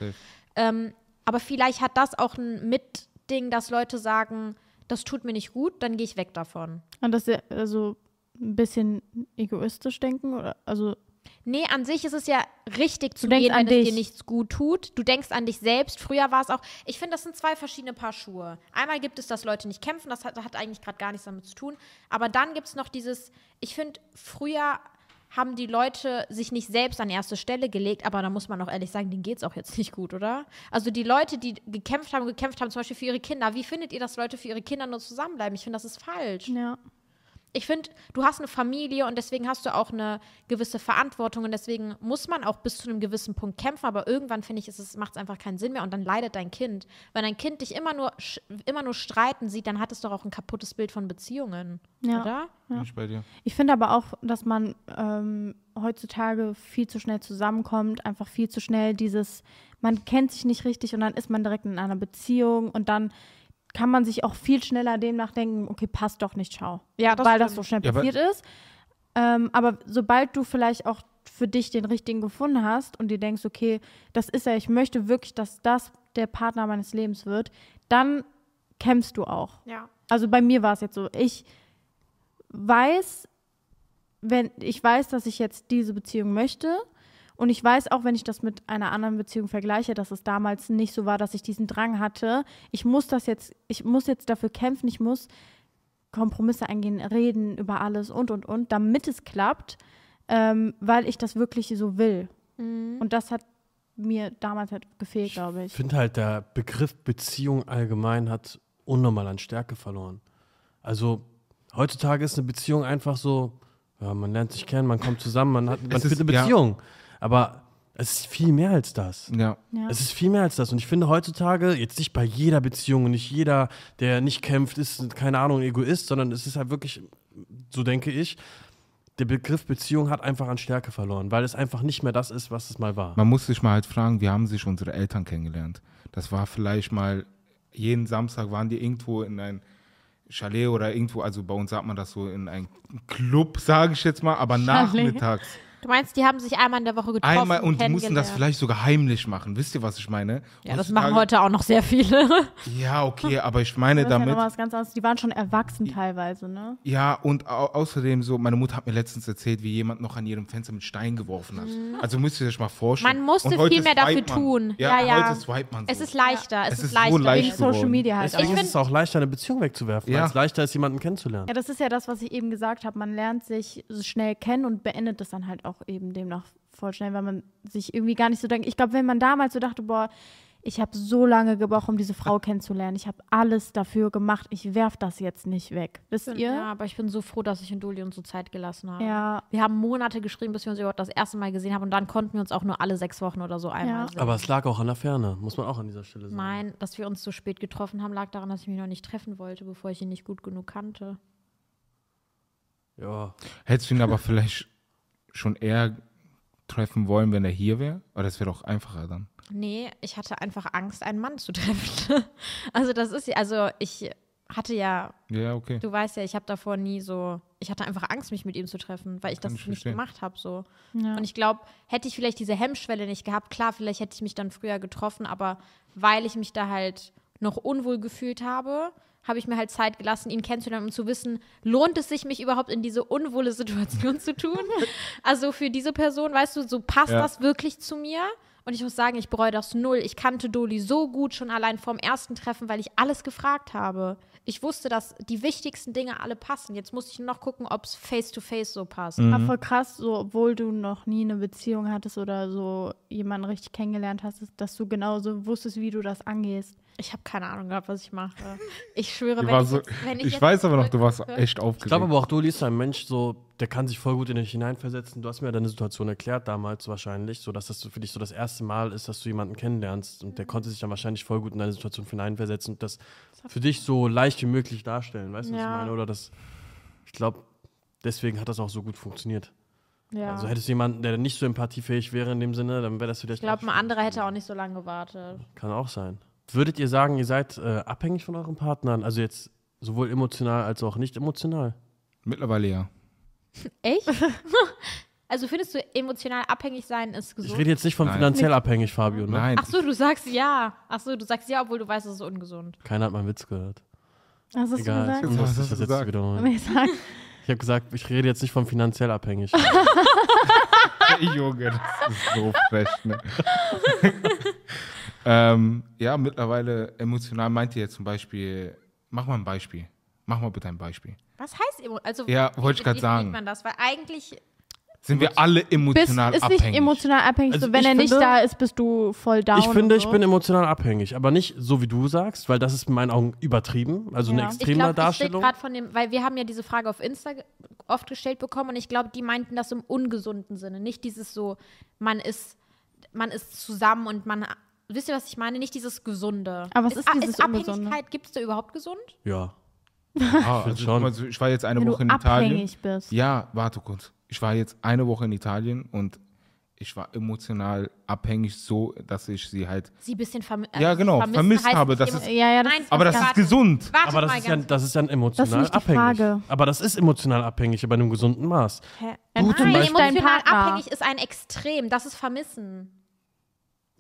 Ähm, aber vielleicht hat das auch ein Mitding, dass Leute sagen, das tut mir nicht gut, dann gehe ich weg davon. Und das ist ja also ein bisschen egoistisch denken oder also Nee, an sich ist es ja richtig zu gehen, wenn es dir dich. nichts gut tut. Du denkst an dich selbst. Früher war es auch, ich finde, das sind zwei verschiedene Paar Schuhe. Einmal gibt es, dass Leute nicht kämpfen, das hat, hat eigentlich gerade gar nichts damit zu tun. Aber dann gibt es noch dieses, ich finde, früher haben die Leute sich nicht selbst an erste Stelle gelegt, aber da muss man auch ehrlich sagen, denen geht es auch jetzt nicht gut, oder? Also die Leute, die gekämpft haben, gekämpft haben, zum Beispiel für ihre Kinder, wie findet ihr, dass Leute für ihre Kinder nur zusammenbleiben? Ich finde, das ist falsch ja. Ich finde, du hast eine Familie und deswegen hast du auch eine gewisse Verantwortung und deswegen muss man auch bis zu einem gewissen Punkt kämpfen, aber irgendwann finde ich, es macht es einfach keinen Sinn mehr und dann leidet dein Kind. Wenn dein Kind dich immer nur sch- immer nur streiten sieht, dann hat es doch auch ein kaputtes Bild von Beziehungen, Ja. oder? Bin ich bei dir. Ich finde aber auch, dass man ähm, heutzutage viel zu schnell zusammenkommt, einfach viel zu schnell dieses, man kennt sich nicht richtig und dann ist man direkt in einer Beziehung und dann kann man sich auch viel schneller demnach denken, okay, passt doch nicht, ciao. Ja, das Weil das stimmt. so schnell Ja, passiert ist. Ähm, aber sobald du vielleicht auch für dich den richtigen gefunden hast und dir denkst, okay, das ist er, ich möchte wirklich, dass das der Partner meines Lebens wird, dann kämpfst du auch. Ja. Also bei mir war es jetzt so, ich weiß, wenn ich weiß, dass ich jetzt diese Beziehung möchte und ich weiß auch, wenn ich das mit einer anderen Beziehung vergleiche, dass es damals nicht so war, dass ich diesen Drang hatte. Ich muss das jetzt, ich muss jetzt dafür kämpfen, ich muss Kompromisse eingehen, reden über alles und und und, damit es klappt, ähm, weil ich das wirklich so will. Und das hat mir damals halt gefehlt, glaube Ich ich. finde halt, der Begriff Beziehung allgemein hat unnormal an Stärke verloren. Also heutzutage ist eine Beziehung einfach so, ja, man lernt sich kennen, man kommt zusammen, man hat man eine ja. Aber es ist viel mehr als das. Ja. Ja. Es ist viel mehr als das. Und ich finde heutzutage, jetzt nicht bei jeder Beziehung und nicht jeder, der nicht kämpft, ist, keine Ahnung, Egoist, sondern es ist halt wirklich, so denke ich, der Begriff Beziehung hat einfach an Stärke verloren, weil es einfach nicht mehr das ist, was es mal war. Man muss sich mal halt fragen, wie haben sich unsere Eltern kennengelernt? Das war vielleicht mal, jeden Samstag waren die irgendwo in ein Chalet oder irgendwo, also bei uns sagt man das so, in ein Club, sage ich jetzt mal, aber Chalet. nachmittags. Du meinst, die haben sich einmal in der Woche getroffen Einmal und die mussten das vielleicht sogar heimlich machen. Wisst ihr, was ich meine? Ja, das Heutzutage- machen heute auch noch sehr viele. Ja, okay, aber ich meine Das ist ja damit. noch was ganz anderes. Die waren schon erwachsen teilweise, ne? Ja, und au außerdem so, meine Mutter hat mir letztens erzählt, wie jemand noch an ihrem Fenster mit Stein geworfen hat. Also müsst ihr euch mal vorstellen. Mhm. Man musste viel mehr dafür man. tun. Ja, Ja, ja. heute swipet man so. Es ist leichter, es, Es ist, ist so leichter. leicht Wegen Social. Media halt Deswegen ist es auch leichter, eine Beziehung wegzuwerfen, Ja. weil es leichter ist, jemanden kennenzulernen. Ja, das ist ja das, was ich eben gesagt habe. Man lernt sich so schnell kennen und beendet es dann halt auch eben demnach voll schnell, weil man sich irgendwie gar nicht so denkt. Ich glaube, wenn man damals so dachte, boah, ich habe so lange gebraucht, um diese Frau kennenzulernen. Ich habe alles dafür gemacht. Ich werf das jetzt nicht weg. Wisst ihr? Ja, aber ich bin so froh, dass ich in Duli so Zeit gelassen habe. Ja. Wir haben Monate geschrieben, bis wir uns überhaupt das erste Mal gesehen haben und dann konnten wir uns auch nur alle sechs Wochen oder so einmal Ja. sehen. Aber es lag auch an der Ferne, muss man auch an dieser Stelle sagen. Nein, dass wir uns so spät getroffen haben, lag daran, dass ich mich noch nicht treffen wollte, bevor ich ihn nicht gut genug kannte. Ja. Hättest du ihn aber vielleicht schon eher treffen wollen, wenn er hier wäre? Aber das wäre doch einfacher dann. Nee, ich hatte einfach Angst, einen Mann zu treffen. also das ist ja, also ich hatte ja, Ja, okay. du weißt ja, ich habe davor nie so, ich hatte einfach Angst, mich mit ihm zu treffen, weil ich Kann das ich nicht verstehen. gemacht habe so. Ja. Und ich glaube, hätte ich vielleicht diese Hemmschwelle nicht gehabt, klar, vielleicht hätte ich mich dann früher getroffen, aber weil ich mich da halt noch unwohl gefühlt habe, habe ich mir halt Zeit gelassen, ihn kennenzulernen, um zu wissen, lohnt es sich, mich überhaupt in diese unwohle Situation zu tun? Also für diese Person, weißt du, so passt Ja. das wirklich zu mir? Und ich muss sagen, ich bereue das null. Ich kannte Doli so gut schon allein vom ersten Treffen, weil ich alles gefragt habe. Ich wusste, dass die wichtigsten Dinge alle passen. Jetzt musste ich nur noch gucken, ob es face-to-face so passt. Mhm. Aber voll krass, so, obwohl du noch nie eine Beziehung hattest oder so jemanden richtig kennengelernt hast, dass du genauso wusstest, wie du das angehst. Ich habe keine Ahnung gehabt, was ich mache. Ich schwöre, wenn war ich, so, jetzt, wenn ich, ich jetzt weiß aber noch, du warst echt Ich aufgeregt. glaube aber auch, Doli ist so ein Mensch, so, der kann sich voll gut in dich hineinversetzen. Du hast mir ja deine Situation erklärt damals wahrscheinlich, so dass das für dich so das erste Mal ist, dass du jemanden kennenlernst. Und der konnte sich dann wahrscheinlich voll gut in deine Situation hineinversetzen und das für dich so leicht wie möglich darstellen. Weißt du, was Ja. ich meine? Oder das, ich glaube, deswegen hat das auch so gut funktioniert. Ja. Also hättest du jemanden, der nicht so empathiefähig wäre in dem Sinne, dann wäre das vielleicht. ich glaube, ein anderer hätte auch nicht so lange gewartet. Kann auch sein. Würdet ihr sagen, ihr seid äh, abhängig von euren Partnern? Also jetzt sowohl emotional als auch nicht emotional? Mittlerweile ja. Echt? also findest du, emotional abhängig sein ist Ich gesund? rede jetzt nicht von Nein. finanziell abhängig, Fabio. Ne? Nein. Ach so, du sagst ja. Ach so, du sagst ja, obwohl du weißt, es ist ungesund. Keiner hat meinen Witz gehört. Was hast Egal. du Ich gesagt? Muss das jetzt wiederholen. Ich sag, Ich habe gesagt, ich rede jetzt nicht von finanziell abhängig. Junge, das ist so frech, ne? ähm, ja, mittlerweile emotional meint ihr jetzt zum Beispiel, mach mal ein Beispiel. Mach mal bitte ein Beispiel. Was heißt emo also Ja, wie wollte ich definiert sagen. man das? Weil eigentlich, Sind wir alle bist, emotional ist abhängig? nicht emotional abhängig. Also so, wenn ich er nicht finde- da ist, bist du voll down. Ich finde, und ich so. bin emotional abhängig, aber nicht so wie du sagst, weil das ist in meinen Augen übertrieben. Also eine Ja. ich extreme glaube, ich rede Darstellung. gerade von dem, weil wir haben ja diese Frage auf Insta oft gestellt bekommen und ich glaube, die meinten das im ungesunden Sinne. Nicht dieses so, man ist, man ist zusammen und man, wisst ihr, was ich meine? Nicht dieses Gesunde. Aber was ist A- dieses Ungesunde? Abhängigkeit, gibt es da überhaupt gesund? Ja. Ah, also, schon. mal, ich war jetzt eine wenn Woche du in Italien. abhängig bist. Ja, warte kurz. Ich war jetzt eine Woche in Italien und ich war emotional abhängig, so dass ich sie halt. Sie ein bisschen vermi Ja, genau, vermissen vermisst heißt habe, das ist- Ja, ja, das Nein, Aber das ist warte. gesund. Warte Aber das ist, ja, das ist ja emotional abhängig. Frage. Aber das ist emotional abhängig, aber in einem gesunden Maß. Hä? Du zum Nein, emotional Partner. abhängig ist ein Extrem. Das ist Vermissen.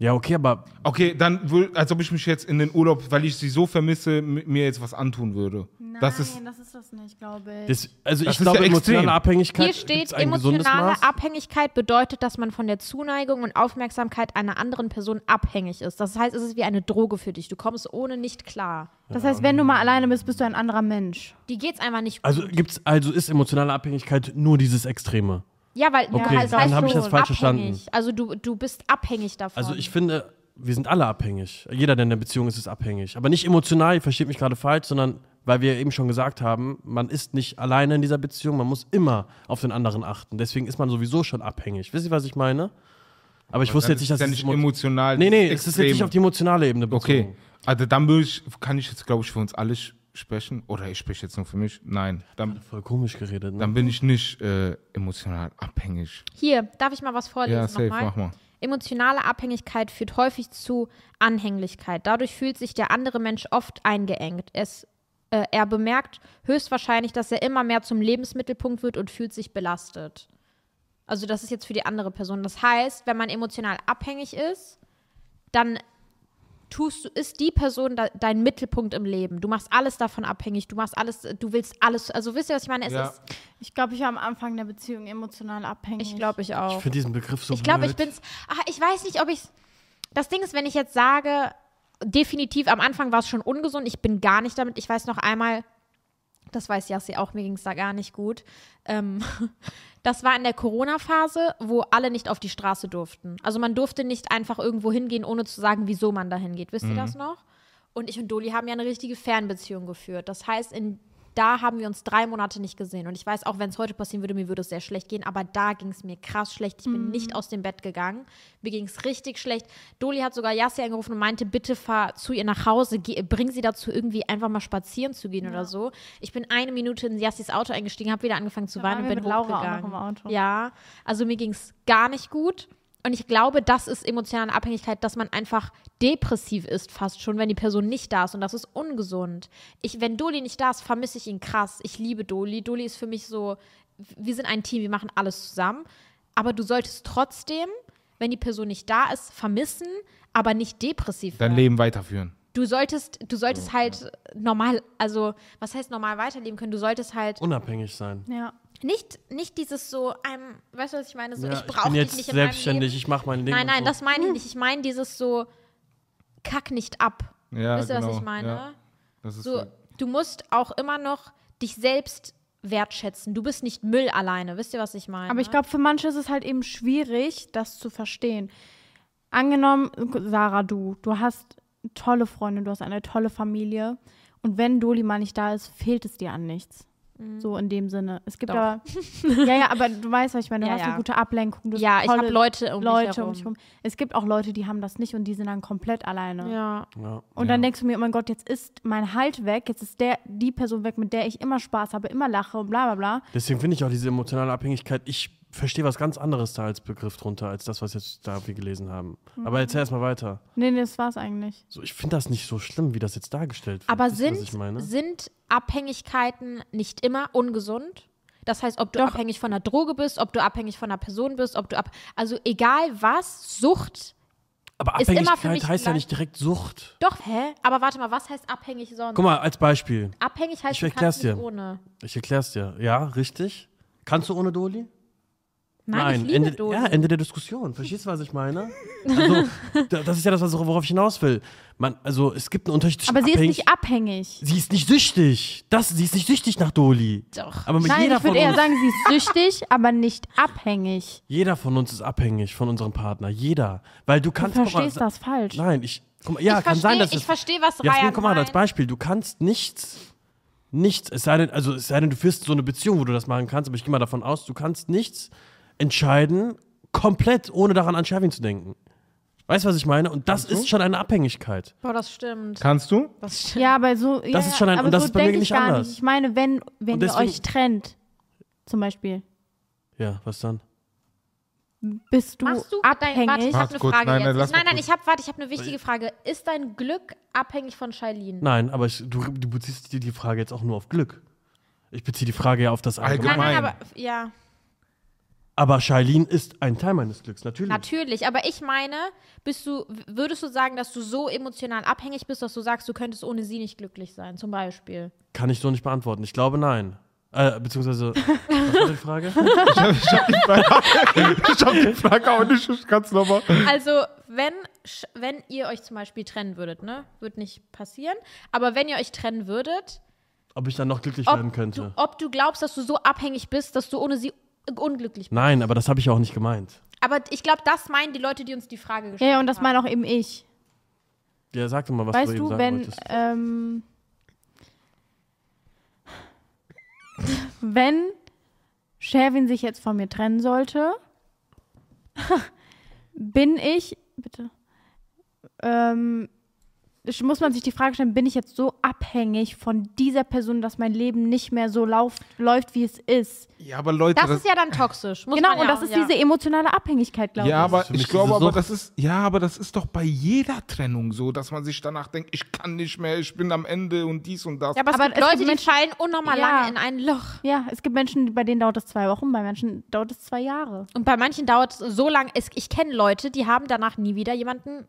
Ja, okay, aber Okay, dann, wür- als ob ich mich jetzt in den Urlaub, weil ich sie so vermisse, m- mir jetzt was antun würde. das ist. das ist das nicht, glaube ich. das, also Das ich ist glaube, ja extrem. emotionale Abhängigkeit Hier steht, gibt's ein gesundes emotionale Maß. Abhängigkeit bedeutet, dass man von der Zuneigung und Aufmerksamkeit einer anderen Person abhängig ist. Das heißt, es ist wie eine Droge für dich. Du kommst ohne nicht klar. Das heißt, wenn du mal alleine bist, bist du ein anderer Mensch. Die geht's einfach nicht gut. Also gibt's, also ist emotionale Abhängigkeit nur dieses Extreme. Ja, weil Okay, ja, das dann heißt hab ich das falsch verstanden. Also du, du bist abhängig davon. Also ich finde, wir sind alle abhängig. Jeder, der in der Beziehung ist, ist abhängig. Aber nicht emotional, ihr versteht mich gerade falsch, sondern weil wir eben schon gesagt haben, man ist nicht alleine in dieser Beziehung, man muss immer auf den anderen achten. Deswegen ist man sowieso schon abhängig. Wisst ihr, was ich meine? Aber ich wusste jetzt nicht, ist dass ja es nicht emo- emotional. Nee, nee, das es ist jetzt nicht auf die emotionale Ebene bezogen. Okay, also dann würde ich, kann ich jetzt, glaube ich, für uns alle sprechen. Oder ich spreche jetzt nur für mich. Nein, dann, Voll komisch geredet, ne? dann bin ich nicht äh, emotional abhängig. Hier, darf ich mal was vorlesen Ja, safe, nochmal? mach mal. Emotionale Abhängigkeit führt häufig zu Anhänglichkeit. Dadurch fühlt sich der andere Mensch oft eingeengt. Es, äh, er bemerkt höchstwahrscheinlich, dass er immer mehr zum Lebensmittelpunkt wird und fühlt sich belastet. Also das ist jetzt für die andere Person. Das heißt, wenn man emotional abhängig ist, dann tust du, ist die Person da, dein Mittelpunkt im Leben. Du machst alles davon abhängig. Du machst alles, du willst alles. Also wisst ihr, was ich meine? Es Ja. ist, Ich glaube, ich war am Anfang der Beziehung emotional abhängig. ich glaube, ich auch. Ich finde diesen Begriff so Ich glaube, ich bin's. Ach, ich weiß nicht, ob ich. Das Ding ist, wenn ich jetzt sage, definitiv am Anfang war es schon ungesund. Ich bin gar nicht damit. Ich weiß noch einmal, das weiß Jassi auch, mir ging es da gar nicht gut. Ähm, das war in der Corona-Phase, wo alle nicht auf die Straße durften. Also man durfte nicht einfach irgendwo hingehen, ohne zu sagen, wieso man da hingeht. Wisst ihr das noch? Und ich und Doli haben ja eine richtige Fernbeziehung geführt. Das heißt, in, da haben wir uns drei Monate nicht gesehen. Und ich weiß, auch wenn es heute passieren würde, mir würde es sehr schlecht gehen. Aber da ging es mir krass schlecht. Ich bin nicht aus dem Bett gegangen. Mir ging es richtig schlecht. Doli hat sogar Jassi angerufen und meinte, bitte fahr zu ihr nach Hause. Geh, bring sie dazu, irgendwie einfach mal spazieren zu gehen oder so. Ich bin eine Minute in Jassis Auto eingestiegen, habe wieder angefangen zu Da weinen und bin mit Laura auch hochgegangen. noch im Auto. Ja, also mir ging es gar nicht gut. Und ich glaube, das ist emotionale Abhängigkeit, dass man einfach depressiv ist, fast schon, wenn die Person nicht da ist. Und das ist ungesund. Ich, wenn Doli nicht da ist, vermisse ich ihn krass. Ich liebe Doli. Doli ist für mich so, wir sind ein Team, wir machen alles zusammen. Aber du solltest trotzdem, wenn die Person nicht da ist, vermissen, aber nicht depressiv Dein werden. Leben weiterführen. Du solltest, du solltest halt normal, also was heißt normal weiterleben können? Du solltest halt Unabhängig sein. Ja. Nicht, nicht dieses so, einem, weißt du, was ich meine? So, Ja, ich brauche bin dich jetzt nicht in meinem Leben. selbstständig, ich mache mein Ding. Nein, nein, so. das meine ich nicht. Ich meine dieses so, kack nicht ab. Ja, Wisst ihr, genau. was ich meine? Ja, das ist So, so. du musst auch immer noch dich selbst wertschätzen. Du bist nicht Müll alleine. Wisst ihr, was ich meine? Aber ich glaube, für manche ist es halt eben schwierig, das zu verstehen. Angenommen, Sarah, du, du hast tolle Freunde, du hast eine tolle Familie und wenn Doli mal nicht da ist, fehlt es dir an nichts. So in dem Sinne. Es gibt Mhm. Doch. aber, ja, ja, aber du weißt, was ich meine. Du Ja, hast ja. eine gute Ablenkung. Ja, ich habe Leute um Leute mich um herum. dich rum. Es gibt auch Leute, die haben das nicht und die sind dann komplett alleine. Ja. Ja. Und dann denkst du mir, oh mein Gott, jetzt ist mein Halt weg, jetzt ist der, die Person weg, mit der ich immer Spaß habe, immer lache und bla bla bla. Deswegen finde ich auch diese emotionale Abhängigkeit, ich verstehe was ganz anderes da als Begriff drunter, als das, was jetzt da wir gelesen haben. Aber erzähl erst mal weiter. Nee, nee, das war's eigentlich. So, ich finde das nicht so schlimm, wie das jetzt dargestellt wird. Aber ihr, sind, meine? sind Abhängigkeiten nicht immer ungesund? Das heißt, ob du Doch. abhängig von einer Droge bist, ob du abhängig von einer Person bist, ob du ab. Also egal was, Sucht. Aber ist immer für Abhängigkeit mich heißt ja nicht direkt Sucht. Doch, hä? Aber warte mal, was heißt abhängig sonst? Guck mal, als Beispiel. abhängig heißt, ich du erklär's kannst nicht dir. ohne. Ich erklär's dir. Ja, richtig. Kannst du ohne Doli? Nein, liebe Ende, Doli. Ja, Ende der Diskussion. Verstehst du, was ich meine? Also, da- das ist ja das, worauf ich hinaus will. Man, also, es gibt einen Unterschied zwischen Aber sie ist abhängig- nicht abhängig. Sie ist nicht süchtig. Das, sie ist nicht süchtig nach Doli. Doch. Aber Nein, jeder, ich würde eher sagen, sie ist süchtig, aber nicht abhängig. jeder von uns ist abhängig von unserem Partner. Jeder. Weil du Du kannst. mal, verstehst das falsch. Nein, ich. Mal, ja, ich kann verstehe, sein, dass ich verstehe, was Jasmin, Ryan guck mal, als. Beispiel, du kannst nichts, nichts, es sei denn, also es sei denn, du führst so eine Beziehung, wo du das machen kannst, aber ich gehe mal davon aus, du kannst nichts entscheiden, komplett, ohne daran an Sherwin zu denken. Weißt du, was ich meine? Und das ist schon eine Abhängigkeit. Boah, das stimmt. Kannst du? Das stimmt. Ja, aber so. ja, ist schon ein- aber und das so ist bei mir nicht gar anders. nicht. Ich meine, wenn, wenn Und ihr deswegen- euch trennt, zum Beispiel, Ja, was dann? bist du, Machst du dein, abhängig. warte, ich habe eine Frage nein, nein, jetzt. nein, nein, kurz. ich habe, warte, ich habe eine wichtige Frage. Ist dein Glück abhängig von Shailene? Nein, aber ich, du, du beziehst die, die Frage jetzt auch nur auf Glück. Ich beziehe die Frage ja auf das Allgemein. Nein, Allgemeine. nein, aber ja, Aber Shailene ist ein Teil meines Glücks, natürlich. natürlich. Aber ich meine, bist du, würdest du sagen, dass du so emotional abhängig bist, dass du sagst, du könntest ohne sie nicht glücklich sein, zum Beispiel? Kann ich so nicht beantworten. Ich glaube, nein. Äh, beziehungsweise, was war die Frage? Ich habe ich hab die, Frage- ich hab die Frage auch nicht. Ich kann's nochmal. Also, wenn, wenn ihr euch zum Beispiel trennen würdet, ne? Wird nicht passieren. Aber wenn ihr euch trennen würdet, Ob ich dann noch glücklich werden ob könnte. du, ob du glaubst, dass du so abhängig bist, dass du ohne sie unglücklich bist. Nein, aber das habe ich auch nicht gemeint. Aber ich glaube, das meinen die Leute, die uns die Frage gestellt ja, und das haben. meine auch eben ich. Ja, sag doch mal, was weißt du eben du, sagen wenn, ähm, wenn Sherwin sich jetzt von mir trennen sollte, bin ich, bitte, ähm, muss man sich die Frage stellen, bin ich jetzt so abhängig von dieser Person, dass mein Leben nicht mehr so lauf, läuft, wie es ist? Ja, aber Leute, Das das, ist ja dann toxisch. Muss genau, man ja und das ist ja. diese emotionale Abhängigkeit, glaube ja, ich. aber für mich ich glaube, aber das ist, ja, aber das ist doch bei jeder Trennung so, dass man sich danach denkt, ich kann nicht mehr, ich bin am Ende und dies und das. Ja, aber, Aber es gibt Leute, gibt die Menschen- fallen unnormal Ja. lange in ein Loch. Ja, es gibt Menschen, bei denen dauert es zwei Wochen, bei Menschen dauert es zwei Jahre. Und bei manchen dauert es so lange. Es, ich kenne Leute, die haben danach nie wieder jemanden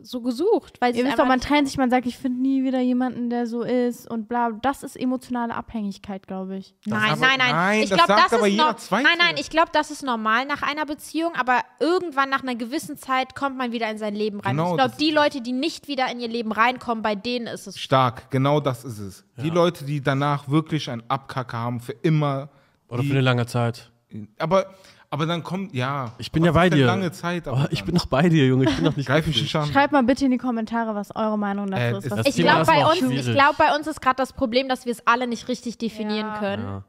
so gesucht. Weil sie Ihr wisst doch, man trennt sich, man sagt, ich finde nie wieder jemanden, der so ist und bla. Das ist emotionale Abhängigkeit, glaube ich. Nein, aber- nein, nein. nein, ich das glaube, sagt das aber ist jeder noch, Zweite. Nein, nein, ich glaube, das ist normal nach einer Beziehung, aber irgendwann nach einer gewissen Zeit kommt man wieder in sein Leben rein. Genau, ich glaube, das- die Leute, die nicht wieder in ihr Leben reinkommen, bei denen ist es Stark, genau das ist es. Die Leute, die danach wirklich einen Abkack haben, für immer. Oder die, für eine lange Zeit. aber, aber dann kommt, ja. Ich bin ja bei ist dir. lange Zeit. Oh, Aber ich bin noch bei dir, Junge. Ich bin noch nicht Greif mich glücklich. nicht an. Schreibt mal bitte in die Kommentare, was eure Meinung dazu Äh, ist. Was Ich glaube, ist bei uns, ich glaub, bei uns ist gerade das Problem, dass wir es alle nicht richtig definieren Ja. können. Ja.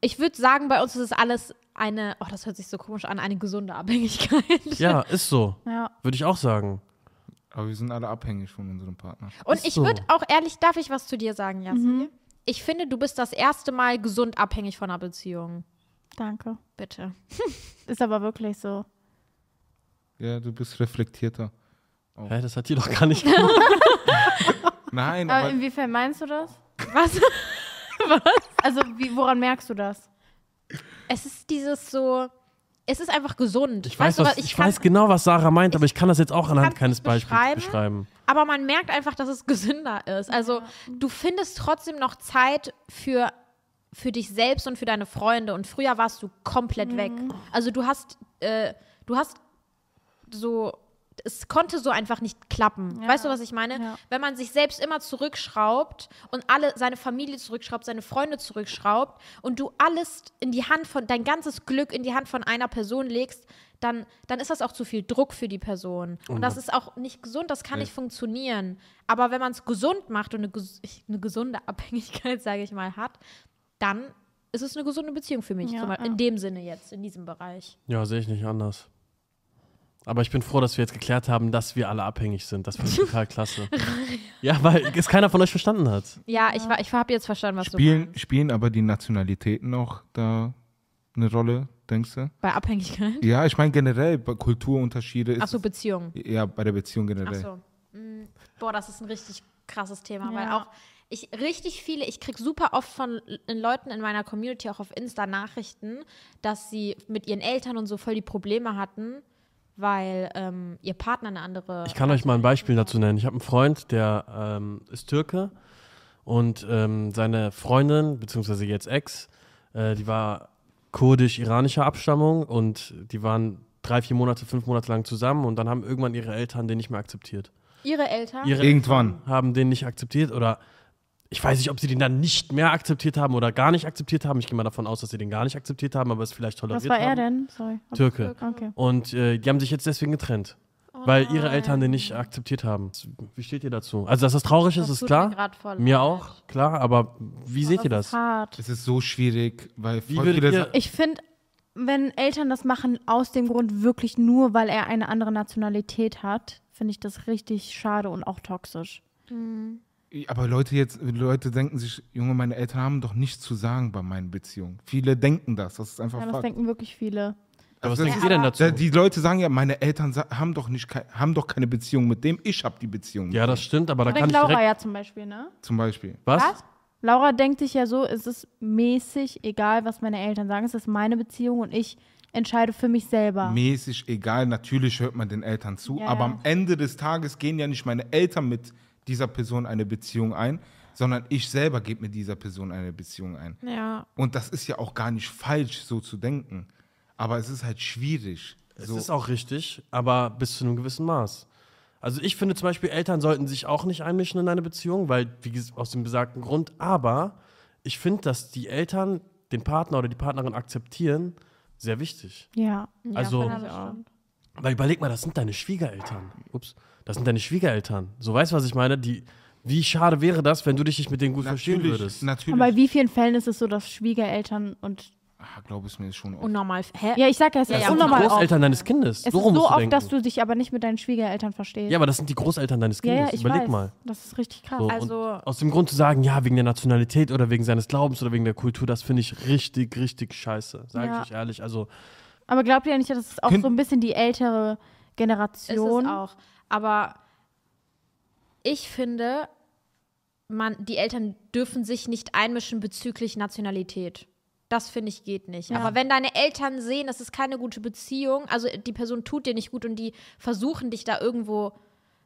Ich würde sagen, bei uns ist es alles eine, oh, das hört sich so komisch an, eine gesunde Abhängigkeit. ja, ist so. ja. Würde ich auch sagen. Aber wir sind alle abhängig von unserem Partner. Und Ist ich so. würde auch ehrlich, darf ich was zu dir sagen, Jassi? Mhm. Ich finde, du bist das erste Mal gesund abhängig von einer Beziehung. Danke. Bitte. Ist aber wirklich so. Ja, du bist reflektierter. Hä, das hat die doch gar nicht gemacht. Nein, Aber aber inwiefern meinst du das? Was? Also, wie, woran merkst du das? Es ist dieses so, es ist einfach gesund. Ich weiß, weißt du, was, ich, weiß genau, was Sarah meint, aber ich kann das jetzt auch anhand keines Beispiels beschreiben. beschreiben. Aber man merkt einfach, dass es gesünder ist. Also du findest trotzdem noch Zeit für für dich selbst und für deine Freunde. Und früher warst du komplett weg. Also du hast, äh, du hast so, es konnte so einfach nicht klappen. Ja. Weißt du, was ich meine? Ja. Wenn man sich selbst immer zurückschraubt und alle seine Familie zurückschraubt, seine Freunde zurückschraubt und du alles in die Hand von, dein ganzes Glück in die Hand von einer Person legst, dann, dann ist das auch zu viel Druck für die Person. Und das ist auch nicht gesund, das kann Nee. nicht funktionieren. Aber wenn man es gesund macht und eine, eine gesunde Abhängigkeit, sage ich mal, hat, dann ist es eine gesunde Beziehung für mich. Ja. In dem Sinne jetzt, in diesem Bereich. Ja, sehe ich nicht anders. Aber ich bin froh, dass wir jetzt geklärt haben, dass wir alle abhängig sind. Das finde ich total klasse. Ja, weil es keiner von euch verstanden hat. Ja, ich, war- ich habe jetzt verstanden, was du Spielen, meinst. spielen aber die Nationalitäten auch da eine Rolle, denkst du? Bei Abhängigkeit? Ja, ich meine generell, bei Kulturunterschiede ist Achso, Beziehung. ja bei der Beziehung generell. Achso. Mm, Boah, das ist ein richtig krasses Thema, weil Ja. auch ich richtig viele, ich kriege super oft von Leuten in meiner Community, auch auf Insta, Nachrichten, dass sie mit ihren Eltern und so voll die Probleme hatten, weil ähm, ihr Partner eine andere. Ich kann euch mal ein Beispiel dazu nennen. Ich habe einen Freund, der ähm, ist Türke und ähm, seine Freundin, beziehungsweise jetzt Ex, äh, die war kurdisch-iranischer Abstammung und die waren drei, vier Monate, fünf Monate lang zusammen und dann haben irgendwann ihre Eltern den nicht mehr akzeptiert. Ihre Eltern? Ihre Irgendwann. Eltern haben den nicht akzeptiert oder ich weiß nicht, ob sie den dann nicht mehr akzeptiert haben oder gar nicht akzeptiert haben. Ich gehe mal davon aus, dass sie den gar nicht akzeptiert haben, aber es vielleicht toleriert Was war er haben. denn? Sorry. Türke. Okay. Und äh, die haben sich jetzt deswegen getrennt. weil ihre Eltern den nicht akzeptiert haben. Wie steht ihr dazu? Also, dass das traurig ist, Das ist tut klar. mir Mir auch, klar. Aber wie seht ihr Das ist das? hart. Es ist so schwierig, weil Wie viele ihr- Ich finde, wenn Eltern das machen aus dem Grund wirklich nur, weil er eine andere Nationalität hat, finde ich das richtig schade und auch toxisch. Aber Leute jetzt, Leute denken sich, Junge, meine Eltern haben doch nichts zu sagen bei meinen Beziehungen. Viele denken das, das ist einfach Ja, das Fakt. denken wirklich viele. Aber was denkt das- ihr denn dazu? Da- Die Leute sagen ja, meine Eltern haben doch, nicht, haben doch keine Beziehung mit dem, ich habe die Beziehung. Ja, mit das stimmt, aber da kann denkt ich Laura ja zum Beispiel, ne? zum Beispiel. Was? Was? Laura denkt sich ja so, es ist mäßig egal, was meine Eltern sagen. Es ist meine Beziehung und ich entscheide für mich selber. Mäßig egal, natürlich hört man den Eltern zu, Ja, aber ja. am Ende des Tages gehen ja nicht meine Eltern mit dieser Person eine Beziehung ein, sondern ich selber gebe mit dieser Person eine Beziehung ein. Ja. Und das ist ja auch gar nicht falsch, so zu denken. Aber es ist halt schwierig. Es So. ist auch richtig, aber bis zu einem gewissen Maß. Also ich finde zum Beispiel, Eltern sollten sich auch nicht einmischen in eine Beziehung, weil, wie gesagt, aus dem besagten Grund, aber ich finde, dass die Eltern den Partner oder die Partnerin akzeptieren, sehr wichtig. Ja. Also- Ja, finde ich auch. Weil überleg mal, das sind deine Schwiegereltern. Ups, das sind deine Schwiegereltern. So weißt du, was ich meine? Die, wie schade wäre das, wenn du dich nicht mit denen gut verstehen natürlich, würdest? natürlich. Aber bei wie vielen Fällen ist es so, dass Schwiegereltern und. Ah, glaube ich mir ist schon oft. Unnormal. Hä? Ja, ich sag ja, es Ja, ist ja, das sind die unnormal oft. Großeltern deines Kindes. Es so ist so musst du oft, denken. dass du dich aber nicht mit deinen Schwiegereltern verstehst. Ja, aber das sind die Großeltern deines ja, Kindes. ja, ich Überleg weiß. mal. Das ist richtig krass. So, Also- aus dem Grund zu sagen, ja, wegen der Nationalität oder wegen seines Glaubens oder wegen der Kultur, das finde ich richtig, richtig scheiße. Sage Ja. ich euch ehrlich. Also, Aber glaubt ihr nicht, dass es auch so ein bisschen die ältere Ist es Generation? auch. Aber ich finde, man, die Eltern dürfen sich nicht einmischen bezüglich Nationalität. Das finde ich geht nicht. Ja. Aber wenn deine Eltern sehen, das ist keine gute Beziehung, also die Person tut dir nicht gut und die versuchen dich da irgendwo,